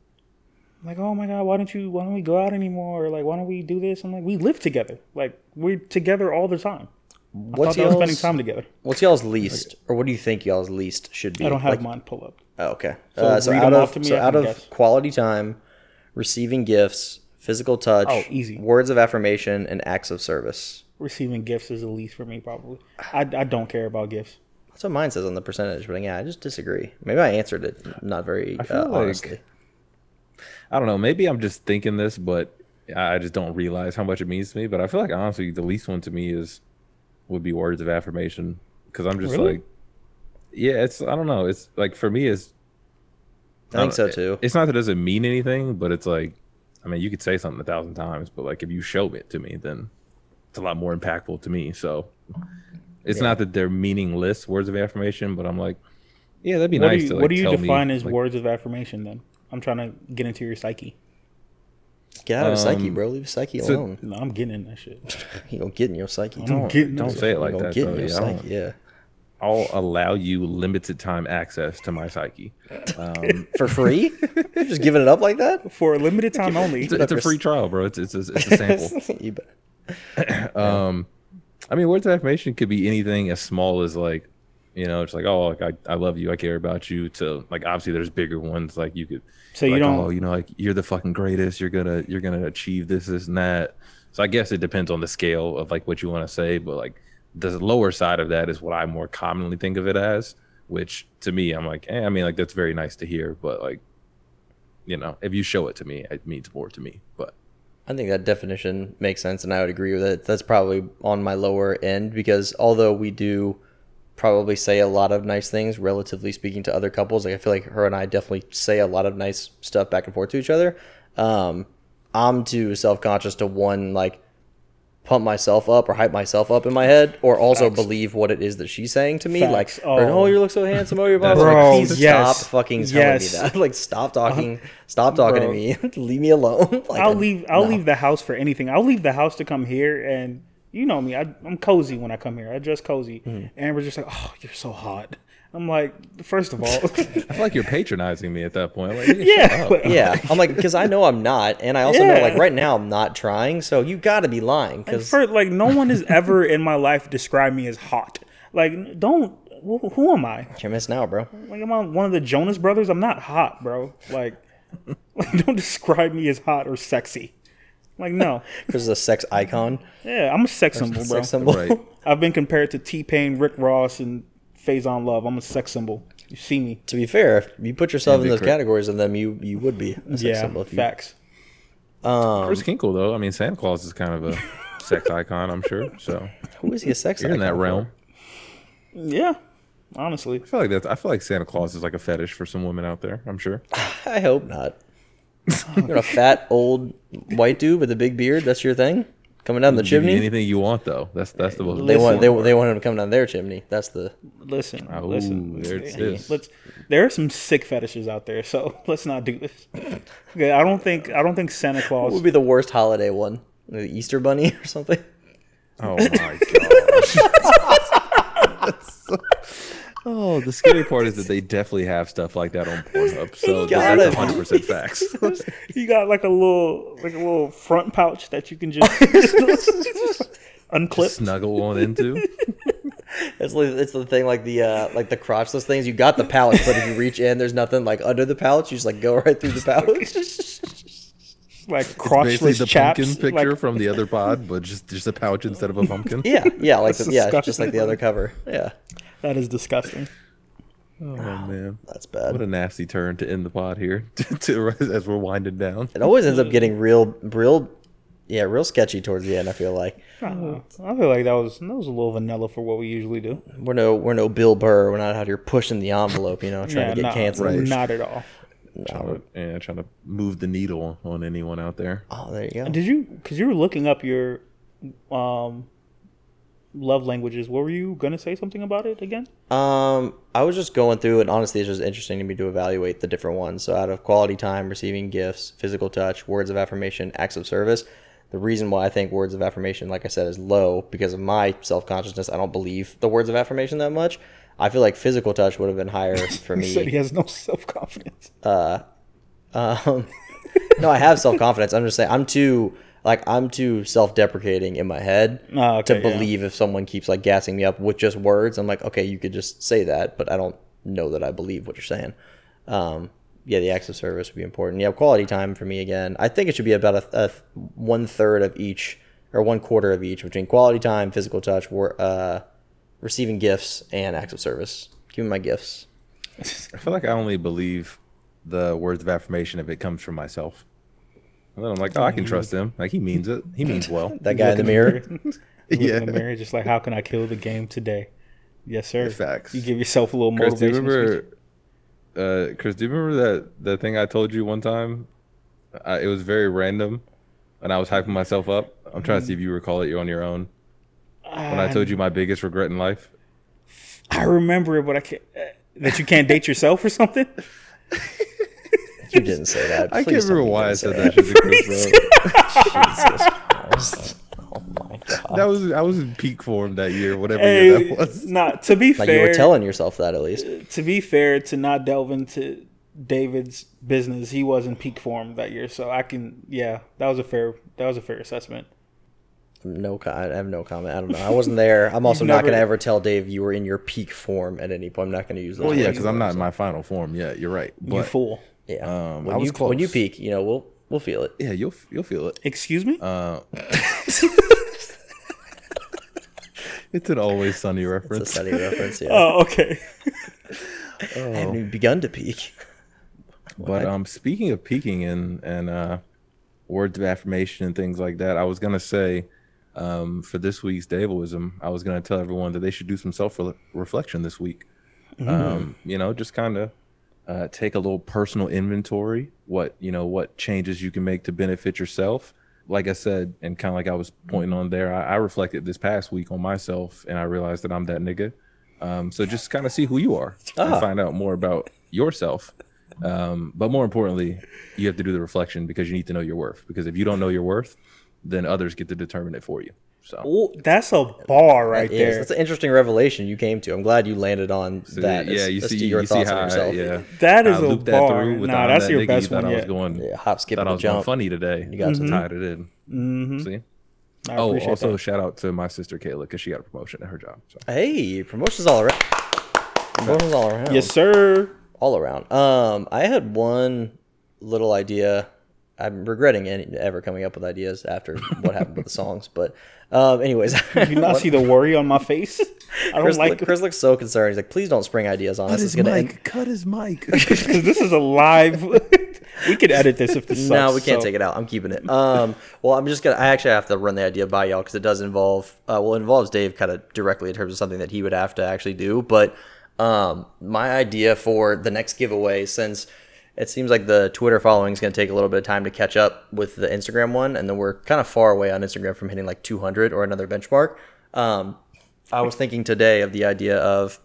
like, oh my god, why don't you why don't we go out anymore? Or like, why don't we do this? I'm like, we live together. Like we're together all the time. I What's thought that was spending y'all's, time together. what's y'all's least, or what do you think y'all's least should be? I don't have Like- mine pull up. Oh, okay. So uh, so read out them of off to me, so out of guess. quality time, receiving gifts, physical touch, Oh, easy. words of affirmation, and acts of service. Receiving gifts is the least for me probably. I, I don't care about gifts. That's what mine says on the percentage, but yeah, I just disagree. Maybe I answered it not very feel uh, like- honestly. I don't know. Maybe I'm just thinking this, but I just don't realize how much it means to me. But I feel like honestly, the least one to me is would be words of affirmation because I'm just Really? like, yeah, it's I don't know. It's like for me, it's I think so too. It's not that it doesn't mean anything, but it's like, I mean, you could say something a thousand times, but like if you show it to me, then it's a lot more impactful to me. So it's not that they're meaningless words of affirmation, but I'm like, yeah, that'd be What nice do you to like what do you tell define me, as like, words of affirmation then? I'm trying to get into your psyche. Get out of psyche, um, bro. Leave the psyche so- alone. No, I'm getting in that shit. You gonna get in your psyche. I'm Don't, getting don't say it like gonna that. get though. in your Yeah, psyche. Yeah. I'll allow you limited time access to my psyche. Um, For free? You're just giving it up like that? For a limited time only. it's, a, it's a free trial, bro. It's it's a, it's a sample. You bet. Um, I mean, words of affirmation could be anything as small as like, you know, it's like, oh, like I, I love you, I care about you. To like, obviously, there's bigger ones. Like you could, So you like, don't- oh, you know, like you're the fucking greatest. You're gonna, you're gonna achieve this, this, and that. So I guess it depends on the scale of like what you want to say, but like the lower side of that is what I more commonly think of it as. Which to me, I'm like, eh, I mean, like that's very nice to hear, but like, you know, if you show it to me, it means more to me. But I think that definition makes sense, and I would agree with it. That's probably on my lower end because although we do probably say a lot of nice things, relatively speaking, to other couples, like I feel like her and I definitely say a lot of nice stuff back and forth to each other. Um, I'm too self conscious to one like pump myself up or hype myself up in my head, or also Facts. believe what it is that she's saying to me. Facts. Like, Oh. oh, you look so handsome. Oh, you're blah, That's blah. like- Like, Bro, please yes. stop fucking telling Yes. me that. Like, stop talking. Stop talking Bro. to me. Leave me alone. Like, I'll leave. I'll no. leave the house for anything. I'll leave the house to come here, and you know me. I, I'm cozy when I come here. I dress cozy, Mm-hmm. and we're just like, "Oh, you're so hot." I'm like, first of all, I feel like you're patronizing me at that point. Like, nigga, yeah, but- Yeah, I'm like because I know I'm not, and I also know like right now I'm not trying. So you got to be lying because like no one has ever in my life described me as hot. Like, don't. Who, who am I? you're missing out, bro. Like, I'm I one of the Jonas Brothers? I'm not hot, bro. Like, like don't describe me as hot or sexy. Like, no. There's a sex icon, Yeah, I'm a sex symbol, bro. sex symbol. Right. I've been compared to T Pain, Rick Ross, and Faizon Love. I'm a sex symbol. You see me. to be fair, if you put yourself in those Crit. categories of them, you you would be a sex yeah, symbol. If you, facts. Um, Kris Kringle though, I mean, Santa Claus is kind of a sex icon, I'm sure. So who is he a sex you're in that realm. for? Yeah, honestly. I feel like that's. I feel like Santa Claus is like a fetish for some women out there. I'm sure. I hope not. You're a fat old white dude with a big beard. That's your thing. Coming down the Give you chimney. anything you want though. That's that's the most. They want they, important they want him to come down their chimney. That's the Listen, Oh, listen. there it Hey, is. Let's. There are some sick fetishes out there, so let's not do this. Okay, I don't think I don't think Santa what Claus. would be the worst holiday one. The Easter bunny or something. Oh my gosh. Oh, the scary part is that they definitely have stuff like that on Pornhub. So that's be. 100 percent facts. You got like a little like a little front pouch that you can just unclip. Snuggle on into. It's it's the thing like the uh like the crotchless things. You got the pouch, but if you reach in, there's nothing like under the pouch. You just like go right through the pouch. like crotchless the chaps. pumpkin picture Like, from the other pod, but just just a pouch instead of a pumpkin. yeah, yeah, like the, yeah, just like the other cover. Yeah, that is disgusting. Oh man, that's bad. what a nasty turn to end the pod here. to, to- as we're winding down. It always ends up getting real, real, yeah, real sketchy towards the end. I feel like I know. I feel like that was that was a little vanilla for what we usually do. we're no we're no Bill Burr. We're not out here pushing the envelope. You know, trying Yeah, to get nah, canceled. Not at all. Trying to, yeah, trying to move the needle on anyone out there. Oh, there you go. Did you? Because you were looking up your, um, love languages. What were you gonna say something about it again? Um, I was just going through, and honestly, it's just interesting to me to evaluate the different ones. So, out of quality time, receiving gifts, physical touch, words of affirmation, acts of service. The reason why I think words of affirmation, like I said, is low because of my self consciousness. I don't believe the words of affirmation that much. I feel like physical touch would have been higher for me. said he has no self confidence. Uh, Um, no, I have self confidence. I'm just saying I'm too like I'm too self deprecating in my head Oh, okay, to yeah. believe if someone keeps like gassing me up with just words. I'm like, okay, you could just say that, but I don't know that I believe what you're saying. Um, yeah, the acts of service would be important. Yeah, quality time for me again. I think it should be about a, a one third of each or one quarter of each between quality time, physical touch, wor- uh, receiving gifts, and acts of service. Give me my gifts. I feel like I only believe the words of affirmation if it comes from myself. And then I'm like, oh, I can trust him. Like he means it. He means well. That guy in the mirror. You look in the mirror, just like, how can I kill the game today? Yes, sir. Facts. You give yourself a little more. Chris, do you remember? Uh, Chris, do you remember that that thing I told you one time? Uh, it was very random, and I was hyping myself up. I'm trying to see if you recall it. You're on your own. When I told you my biggest regret in life. I remember it, but I can't. Uh, that you can't date yourself or something. You didn't say that. I can't remember why I said say that. shit to Chris, bro. Jesus Christ. Oh my god. That was I was in peak form that year, whatever Hey, year that was. nah, to be Like you were telling yourself that at least. to be fair, to not delve into David's business, he was in peak form that year. So I can, yeah, that was a fair, that was a fair assessment. No, I have no comment. I don't know. I wasn't there. I'm also You've not going to ever tell Dave you were in your peak form at any point. I'm not going to use those. Well, yeah, because I'm not in my final form yet. You're right. you fool. So- Yeah. um, when I was you when you close. peak, you know, we'll we'll feel it. yeah, you'll you'll feel it. Excuse me. Uh, it's an always sunny reference. It's a reference. reference. Yeah. oh, okay. I haven't even begun to peak. But um, speaking of peaking and and uh, words of affirmation and things like that, I was gonna say, um, for this week's Davoism, I was gonna tell everyone that they should do some self reflection this week. Um, you know, just kind of uh, take a little personal inventory. What you know, what changes you can make to benefit yourself. Like I said, and kind of like I was pointing on there, I, I reflected this past week on myself, and I realized that I'm that nigga. Um, so just kind of see who you are Ah. and find out more about yourself. Um, but more importantly, you have to do the reflection because you need to know your worth. Because if you don't know your worth, then others get to determine it for you. So Ooh, that's a bar right Yes, there. that's an interesting revelation you came to. I'm glad you landed on that. yeah, as- you as see, to your you see thoughts how on I, yourself. yeah, That is I a looped bar. with Nah, that's that your nigga, best you thought one I was going, Yeah, hop, skip, thought and I a was going funny today. You got to tied it in. Mm-hmm. See. I Oh, also that. shout out to my sister Kayla because she got a promotion at her job. So. Hey, promotions all around. Promotions all around. yes, sir. all around. Um, I had one little idea. I'm regretting any, ever coming up with ideas after what happened with the songs, but um, anyways, Do you not see the worry on my face? I don't Chris, like Chris looks so concerned. He's like, "Please don't spring ideas on us. It's gonna end." Cut his mic. this is a live. we could edit this if this sucks. No, we can't so- take it out. I'm keeping it. Um, well, I'm just gonna. I actually have to run the idea by y'all because it does involve. Uh, well, it involves Dave kind of directly in terms of something that he would have to actually do. But um, my idea for the next giveaway, since it seems like the Twitter following is going to take a little bit of time to catch up with the Instagram one, and then we're kind of far away on Instagram from hitting like 200 or another benchmark. Um, I was thinking today of the idea of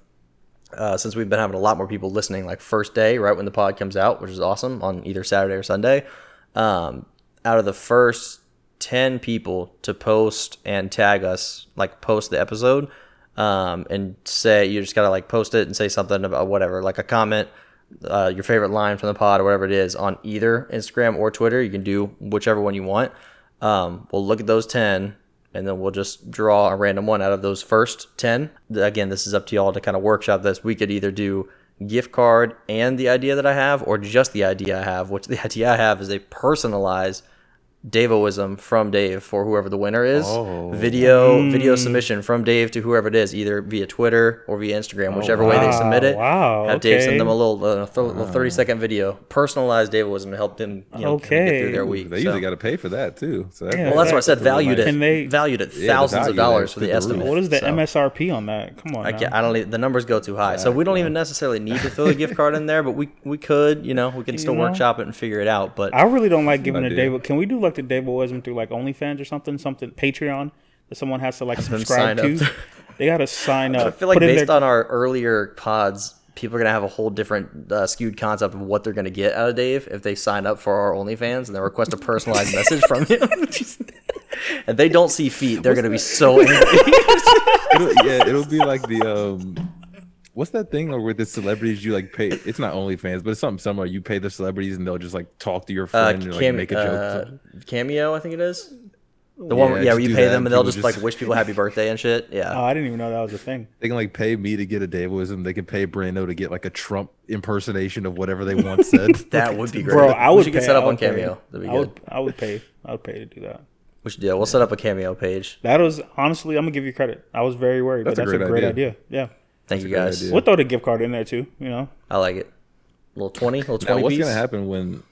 uh, since we've been having a lot more people listening, like first day, right when the pod comes out, which is awesome on either Saturday or Sunday. Um, out of the first 10 people to post and tag us, like post the episode, um, and say, you just got to like post it and say something about whatever, like a comment, uh, your favorite line from the pod or whatever it is on either Instagram or Twitter. You can do whichever one you want. Um, we'll look at those 10 and then we'll just draw a random one out of those first 10 again this is up to y'all to kind of workshop this we could either do gift card and the idea that i have or just the idea i have which the idea i have is a personalized Davoism from Dave for whoever the winner is. Oh. Video video submission from Dave to whoever it is, either via Twitter or via Instagram, whichever way they submit it. wow, Have Dave send them a little, uh, th- little thirty second video, personalized Davoism to help them you know, kinda get through their week. They So- usually got to pay for that too. So that's, Yeah. well, that's what I said. Valued Can it. they- valued at the thousands of value there dollars for the the estimate. What is the So- MSRP on that? Come on, I, can't, I don't. Even, the numbers go too high, so we don't even necessarily need to throw a gift card in there. But we we could, you know, we can still know? workshop it and figure it out. But I really don't like giving a idea. David. Can we do like the Davidism through like OnlyFans or something? Something Patreon. that someone has to like them subscribe sign to. up. they got to sign up. I feel like put in based their- on our earlier pods, people are gonna have a whole different uh, skewed concept of what they're gonna get out of Dave if they sign up for our OnlyFans and they request a personalized message from him. and they don't see feet, they're gonna be so angry. it'll, yeah, it'll be like the um, what's that thing or with the celebrities you like pay? It's not OnlyFans, but it's something similar. You pay the celebrities and they'll just like talk to your Uh, friend and like cam- make a joke. uh, cameo, I think it is. The one, Yeah, where, yeah, where you pay them and and they'll people just, like wish people happy birthday and shit. Yeah. Oh, I didn't even know that was a thing. They can like pay me to get a Davism. They can pay Brando to get like a Trump impersonation of whatever they want said. that would be great. Bro, I We would should pay, get set up on. Cameo. That'd be I good. would, I would pay. I would pay to do that. We should do that. We'll set up a Cameo page. That was honestly, I'm gonna give you credit. I was very worried, That's a but that's a great great, idea. idea. Yeah, Thank you guys. idea. we'll throw the gift card in there too. You know, I like it. little 20, little Now, 20 what's piece. gonna happen when?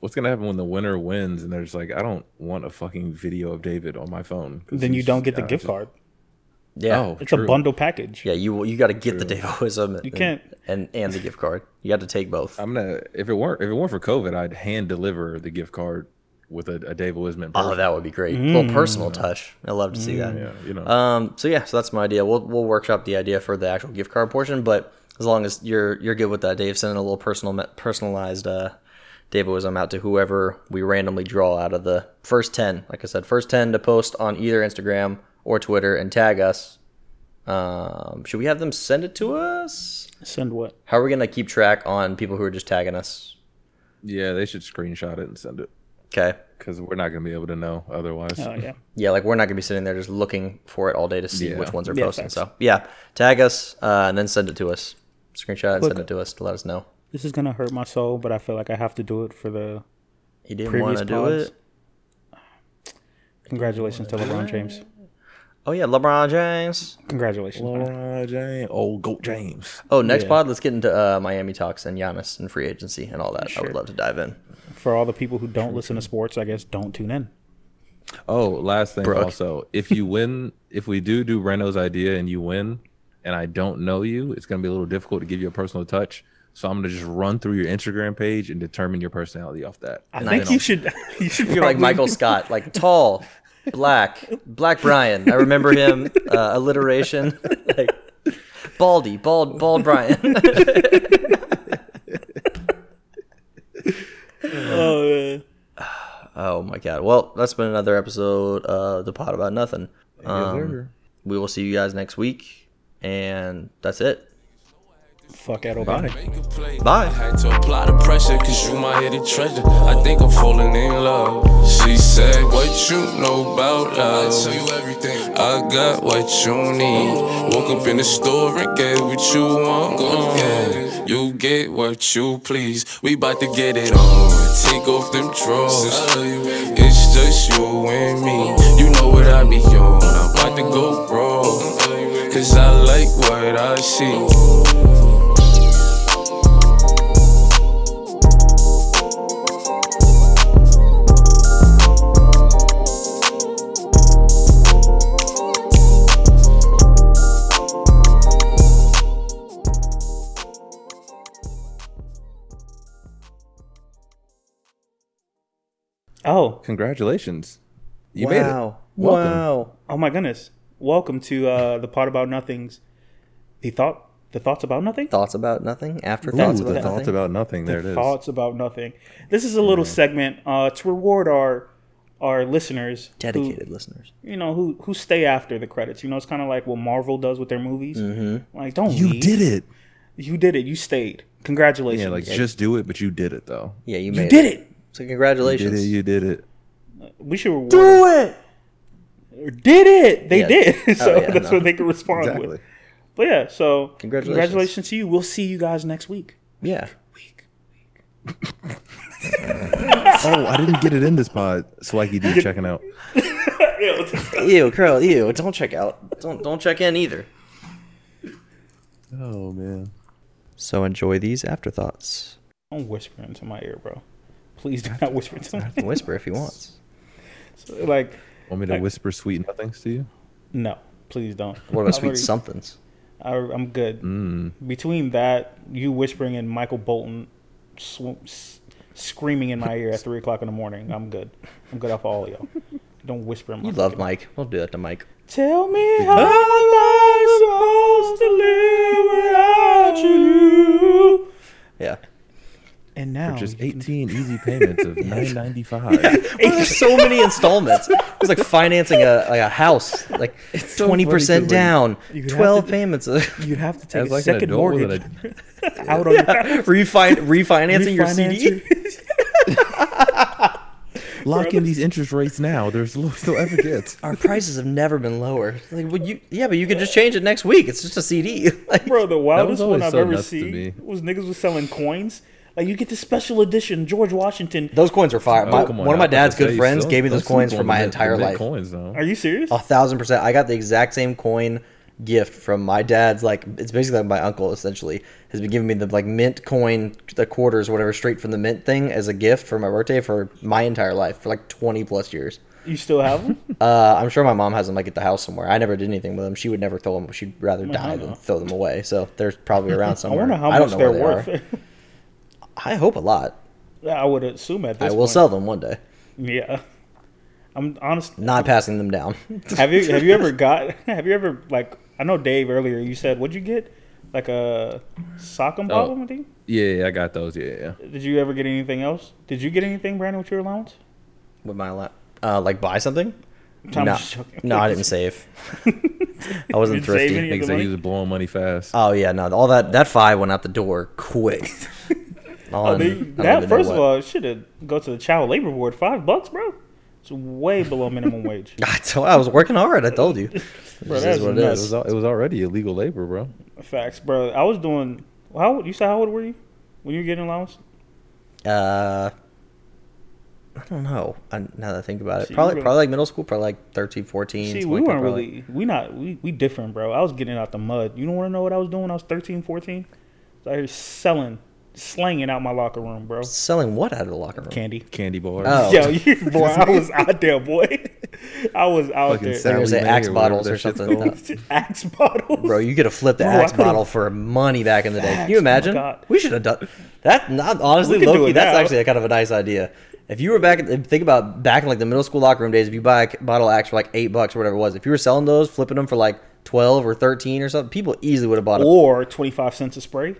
What's gonna happen when the winner wins and there's like I don't want a fucking video of David on my phone. then you don't get the gift just- card. Yeah. Oh, It's a bundle package. Yeah, you you got to get the Davoism. And, You can't- and and the gift card. You got to take both. I'm gonna if it weren't if it weren't for COVID, I'd hand deliver the gift card with a, a Dave Wisman. Oh, that would be great. A little personal touch. I love to see that. yeah, you know. Um. So yeah. So that's my idea. We'll we'll workshop the idea for the actual gift card portion, but as long as you're you're good with that, Dave, sending a little personal personalized uh, Davoism out to whoever we randomly draw out of the first ten. Like I said, first ten to post on either Instagram or Twitter and tag us. Um. Should we have them send it to us? Send what? How are we gonna keep track on people who are just tagging us? yeah, they should screenshot it and send it Okay. because we're not gonna be able to know otherwise. Oh yeah. Yeah, like we're not gonna be sitting there just looking for it all day to see Yeah. which ones are Yeah, posting. facts. So yeah, tag us uh, and then send it to us. Screenshot and Look- send it to us to let us know. This is gonna hurt my soul, but I feel like I have to do it for the He didn't want previous to do pods. it. Congratulations to LeBron James. Oh yeah, LeBron James. Congratulations. LeBron James, old goat James. Oh, next Yeah. pod, let's get into uh, Miami talks and Giannis and free agency and all that. I would love to dive in. For all the people who don't listen to sports, I guess don't tune in. Oh, last thing Brooke. also, if you win, if we do do Reno's idea and you win, and I don't know you, it's gonna be a little difficult to give you a personal touch. So I'm gonna just run through your Instagram page and determine your personality off that. I And think then you should. You should. You're like Michael Scott, like tall, black, black Brian. I remember him. Uh, alliteration, like baldy, bald, bald Brian. Oh, man. oh my god. Well, that's been another episode of the Pod About Nothing. Um, we will see you guys next week, and that's it. Fuck Ed O'Bannon. Bye. Had to apply the pressure, cause you my hidden treasure. I think I'm falling in love. She said, What you know about love? I tell you everything. I got what you need. Woke up in the store and get what you want. Uh, you get what you please. We bout to get it on. Take off them drawers. It's just you and me. You know what I be on. I'm about to go raw. Cause I like what I see. Oh, Congratulations, you made it. wow. Welcome. Wow. oh my goodness! Welcome to uh, the part About Nothing's. The thought, the thoughts about nothing. Thoughts about nothing. After Ooh, thoughts the about thoughts nothing. about nothing. There it is. Thoughts about nothing. This is a little segment uh, to reward our our listeners, who- Dedicated listeners. you know, who who stay after the credits. You know, it's kind of like what Marvel does with their movies. Mm-hmm. Like, don't You leave. did it. You did it. You stayed. Congratulations. Yeah, like just do it, but you did it though. Yeah, you made it. you did it. it. So You congratulations. did it. You did it. We should reward. Do it. Did it? They Yeah. did. Oh, so Oh, yeah, that's no. what they can respond Exactly. with. But yeah, so Congratulations. congratulations to you. We'll see you guys next week. Yeah. Oh, I didn't get it in this pod. So like you do checking out. Ew, Curl, ew. Don't check out. Don't don't check in either. Oh man. So enjoy these afterthoughts. Don't whisper into my ear, bro. Please do not whisper into my ear. Whisper if he wants. Like, Want me to Like- whisper sweet nothings to you? no, please don't. What about I've sweet already- somethings? I, I'm good. Mm. Between that, you whispering and Michael Bolton sw- s- screaming in my ear at three o'clock in the morning, I'm good. I'm good off all of y'all. don't whisper in my You love fucking- Mike. We'll do that to Mike. Tell me how am I supposed to live without you? Yeah. And now Just you can- 18 easy payments of 9.95. There's so many installments. It's like financing a like a house, like so twenty percent funny 'cause, down, you could have twelve to- payments. You'd have to take a like second adult with mortgage an out on your refin- refinancing your CD. Lock in these interest rates now. There's lo- still ever gets. Our prices have never been lower. Like, would you yeah, but you could just change it next week. It's just a CD. Like, Bro, the wildest one I've so ever seen was niggas was selling coins. Like you get the special edition George Washington. those coins are fire. My, Oh, come one of my I was about dad's good say, friends don't- gave me don't those coins for my the entire mint life. Coins, though. Are you serious? A thousand percent. I got the exact same coin gift from my dad's. Like it's basically like my uncle essentially has been giving me the like mint coin, the quarters, whatever, straight from the mint thing as a gift for my birthday for my entire life for like twenty plus years. You still have them? Uh, I'm sure my mom has them like at the house somewhere. I never did anything with them. She would never throw them. She'd rather die than throw them away. So they're probably around somewhere. I somewhere. wonder how don't much know they're where they worth. are. I hope a lot. I would assume at this I will point. sell them one day. Yeah. I'm honest. Not passing them down. Have you have you ever got have you ever like I know Dave earlier you said what'd you get? Like a sock and Oh. bottom thing? Yeah, yeah, I got those. Yeah, yeah. Did you ever get anything else? Did you get anything, Brandon, with your allowance? With my allowance, uh, like buy something. I'm no, no, I didn't save. I wasn't thrifty. Niggas the he was blowing money fast. Oh yeah, no, all that that five went out the door quick. Oh, On- they, I don't that first of all should have go to the child labor board. Five bucks, bro. It's way below minimum wage. I told I was working hard. I told you. It Bro, that's what it it, was, it was already illegal labor, bro. Facts, bro. I was doing. How old- you said how old were you when you were getting allowance? Uh, I don't know. I, now that I think about it, See, probably probably like middle school, probably like 13, 14. See, we weren't probably. really. We not. We we different, bro. I was getting out the mud. You don't want to know what I was doing? when I was 13, 14? So I was selling, slanging out my locker room, bro. selling what out of the locker room. Candy. Candy bars. Oh. Yo, you, boy, I was out there, boy. I was out Fucking there. They're gonna say Sally axe Mae or whatever bottles or something. called. No. Axe bottles, Bro, you could have flipped the Bro, axe bottle for money back in the day. Can you imagine? God. we should have done that. Not honestly, We could do Loki. That's now. actually a kind of a nice idea. If you were back, think about back in like the middle school locker room days. If you buy a bottle of axe for like eight bucks or whatever it was, if you were selling those, flipping them for like twelve or thirteen or something, people easily would have bought it. or twenty five cents a spray.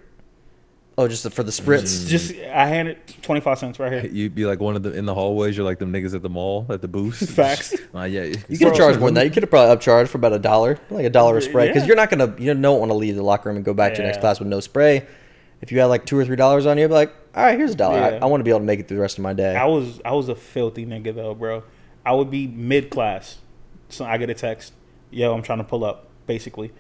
Oh, just for the spritz. Just I handed twenty five cents right here. You'd be like one of the in the hallways. You're like them niggas at the mall at the booths. Facts. Uh, yeah, You could have charged more than that. You could have probably upcharged for about a dollar, like a dollar a spray, because Yeah. you're not gonna, you don't want to leave the locker room and go back to your next class with no spray. If you had like two or three dollars on you, be like, all right, here's a dollar. I, Yeah. I want to be able to make it through the rest of my day. I was I was a filthy nigga though, bro. I would be mid class, so I get a text, "Yo, I'm trying to pull up," basically,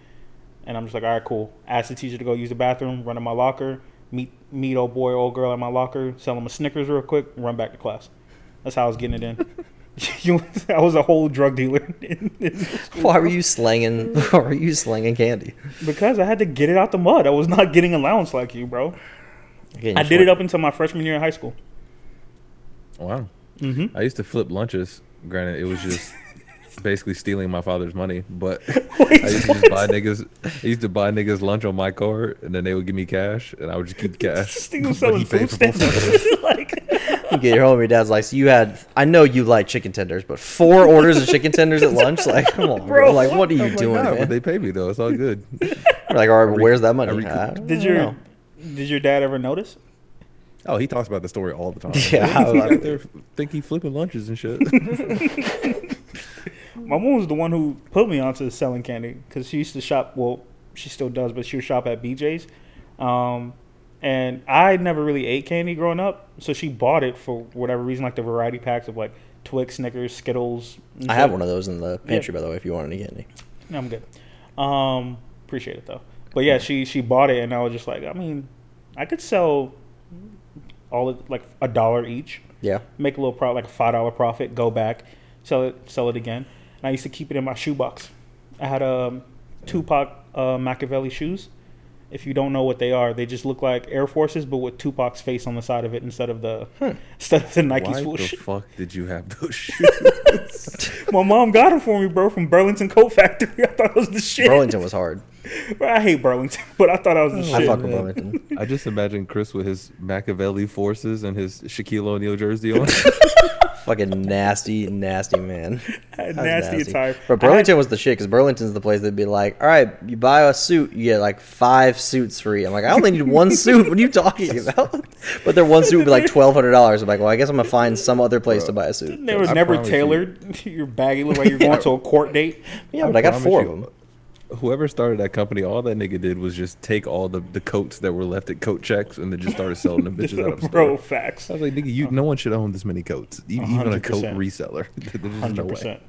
and I'm just like, "All right, cool." Ask the teacher to go use the bathroom, run in my locker, meet meet old boy, old girl at my locker, sell them a Snickers real quick, run back to class. That's how I was getting it in. I was a whole drug dealer in, in school, Why were you slanging? Why were you slanging candy? because I had to get it out the mud. I was not getting allowance like you, bro. Again, I did short- it up until my freshman year in high school. Wow. Mm-hmm. I used to flip lunches. Granted, it was just basically stealing my father's money, but Wait, I used to just buy niggas. I used to buy niggas lunch on my card, and then they would give me cash, and I would just keep the cash. This thing was he selling paid food for both stamps. like, You get your home, your dad's like, so you had. I know you like chicken tenders, but four orders of chicken tenders at lunch, like, come on, bro. Bro, Like, what are you I'm like, doing, nah, man? but they pay me though. It's all good. We're like, all right, but where's that money? I I did your know. did your dad ever notice? Oh, he talks about the story all the time. Yeah, I was like- out there think he flipping lunches and shit. My mom was the one who put me onto selling candy because she used to shop. Well, she still does, but she would shop at BJ's. Um, and I never really ate candy growing up, so she bought it for whatever reason, like the variety packs of like Twix, Snickers, Skittles. I have one of those in the pantry, by the way, if you want to get any candy. No, I'm good. Um, appreciate it though. But yeah, she she bought it, and I was just like, I mean, I could sell all of, like a dollar each, Yeah. make a little profit, like a five dollar profit, go back, sell it, sell it again. And I used to keep it in my shoebox. I had um, Tupac uh, Makaveli shoes. If you don't know what they are, they just look like Air Forces, but with Tupac's face on the side of it instead of the instead of the Nike Why swoosh. the fuck did you have those shoes? My mom got them for me, bro, from Burlington Coat Factory. I thought it was the shit. Burlington was hard. Bro, I hate Burlington, but I thought I was the I shit. fuck with Burlington. I just imagine Chris with his Makaveli forces and his Shaquille O'Neal jersey on. Fucking nasty, nasty man. That was nasty attire. But I had- Burlington was the shit because Burlington's the place that'd be like, all right, you buy a suit, you get like five suits free. I'm like, I only need one suit. What are you talking about? But their one suit would be like twelve hundred dollars. I'm like, well, I guess I'm gonna find some other place to buy a suit. They were I never promise you. tailored. Your baggy look like you're going to a court date. Yeah, but I got four you, of them. Whoever started that company, all that nigga did was just take all the, the coats that were left at coat checks and then just started selling them bitches out of the Bro, facts. I was like, nigga, you, no one should own this many coats, even a coat reseller. There's just no way.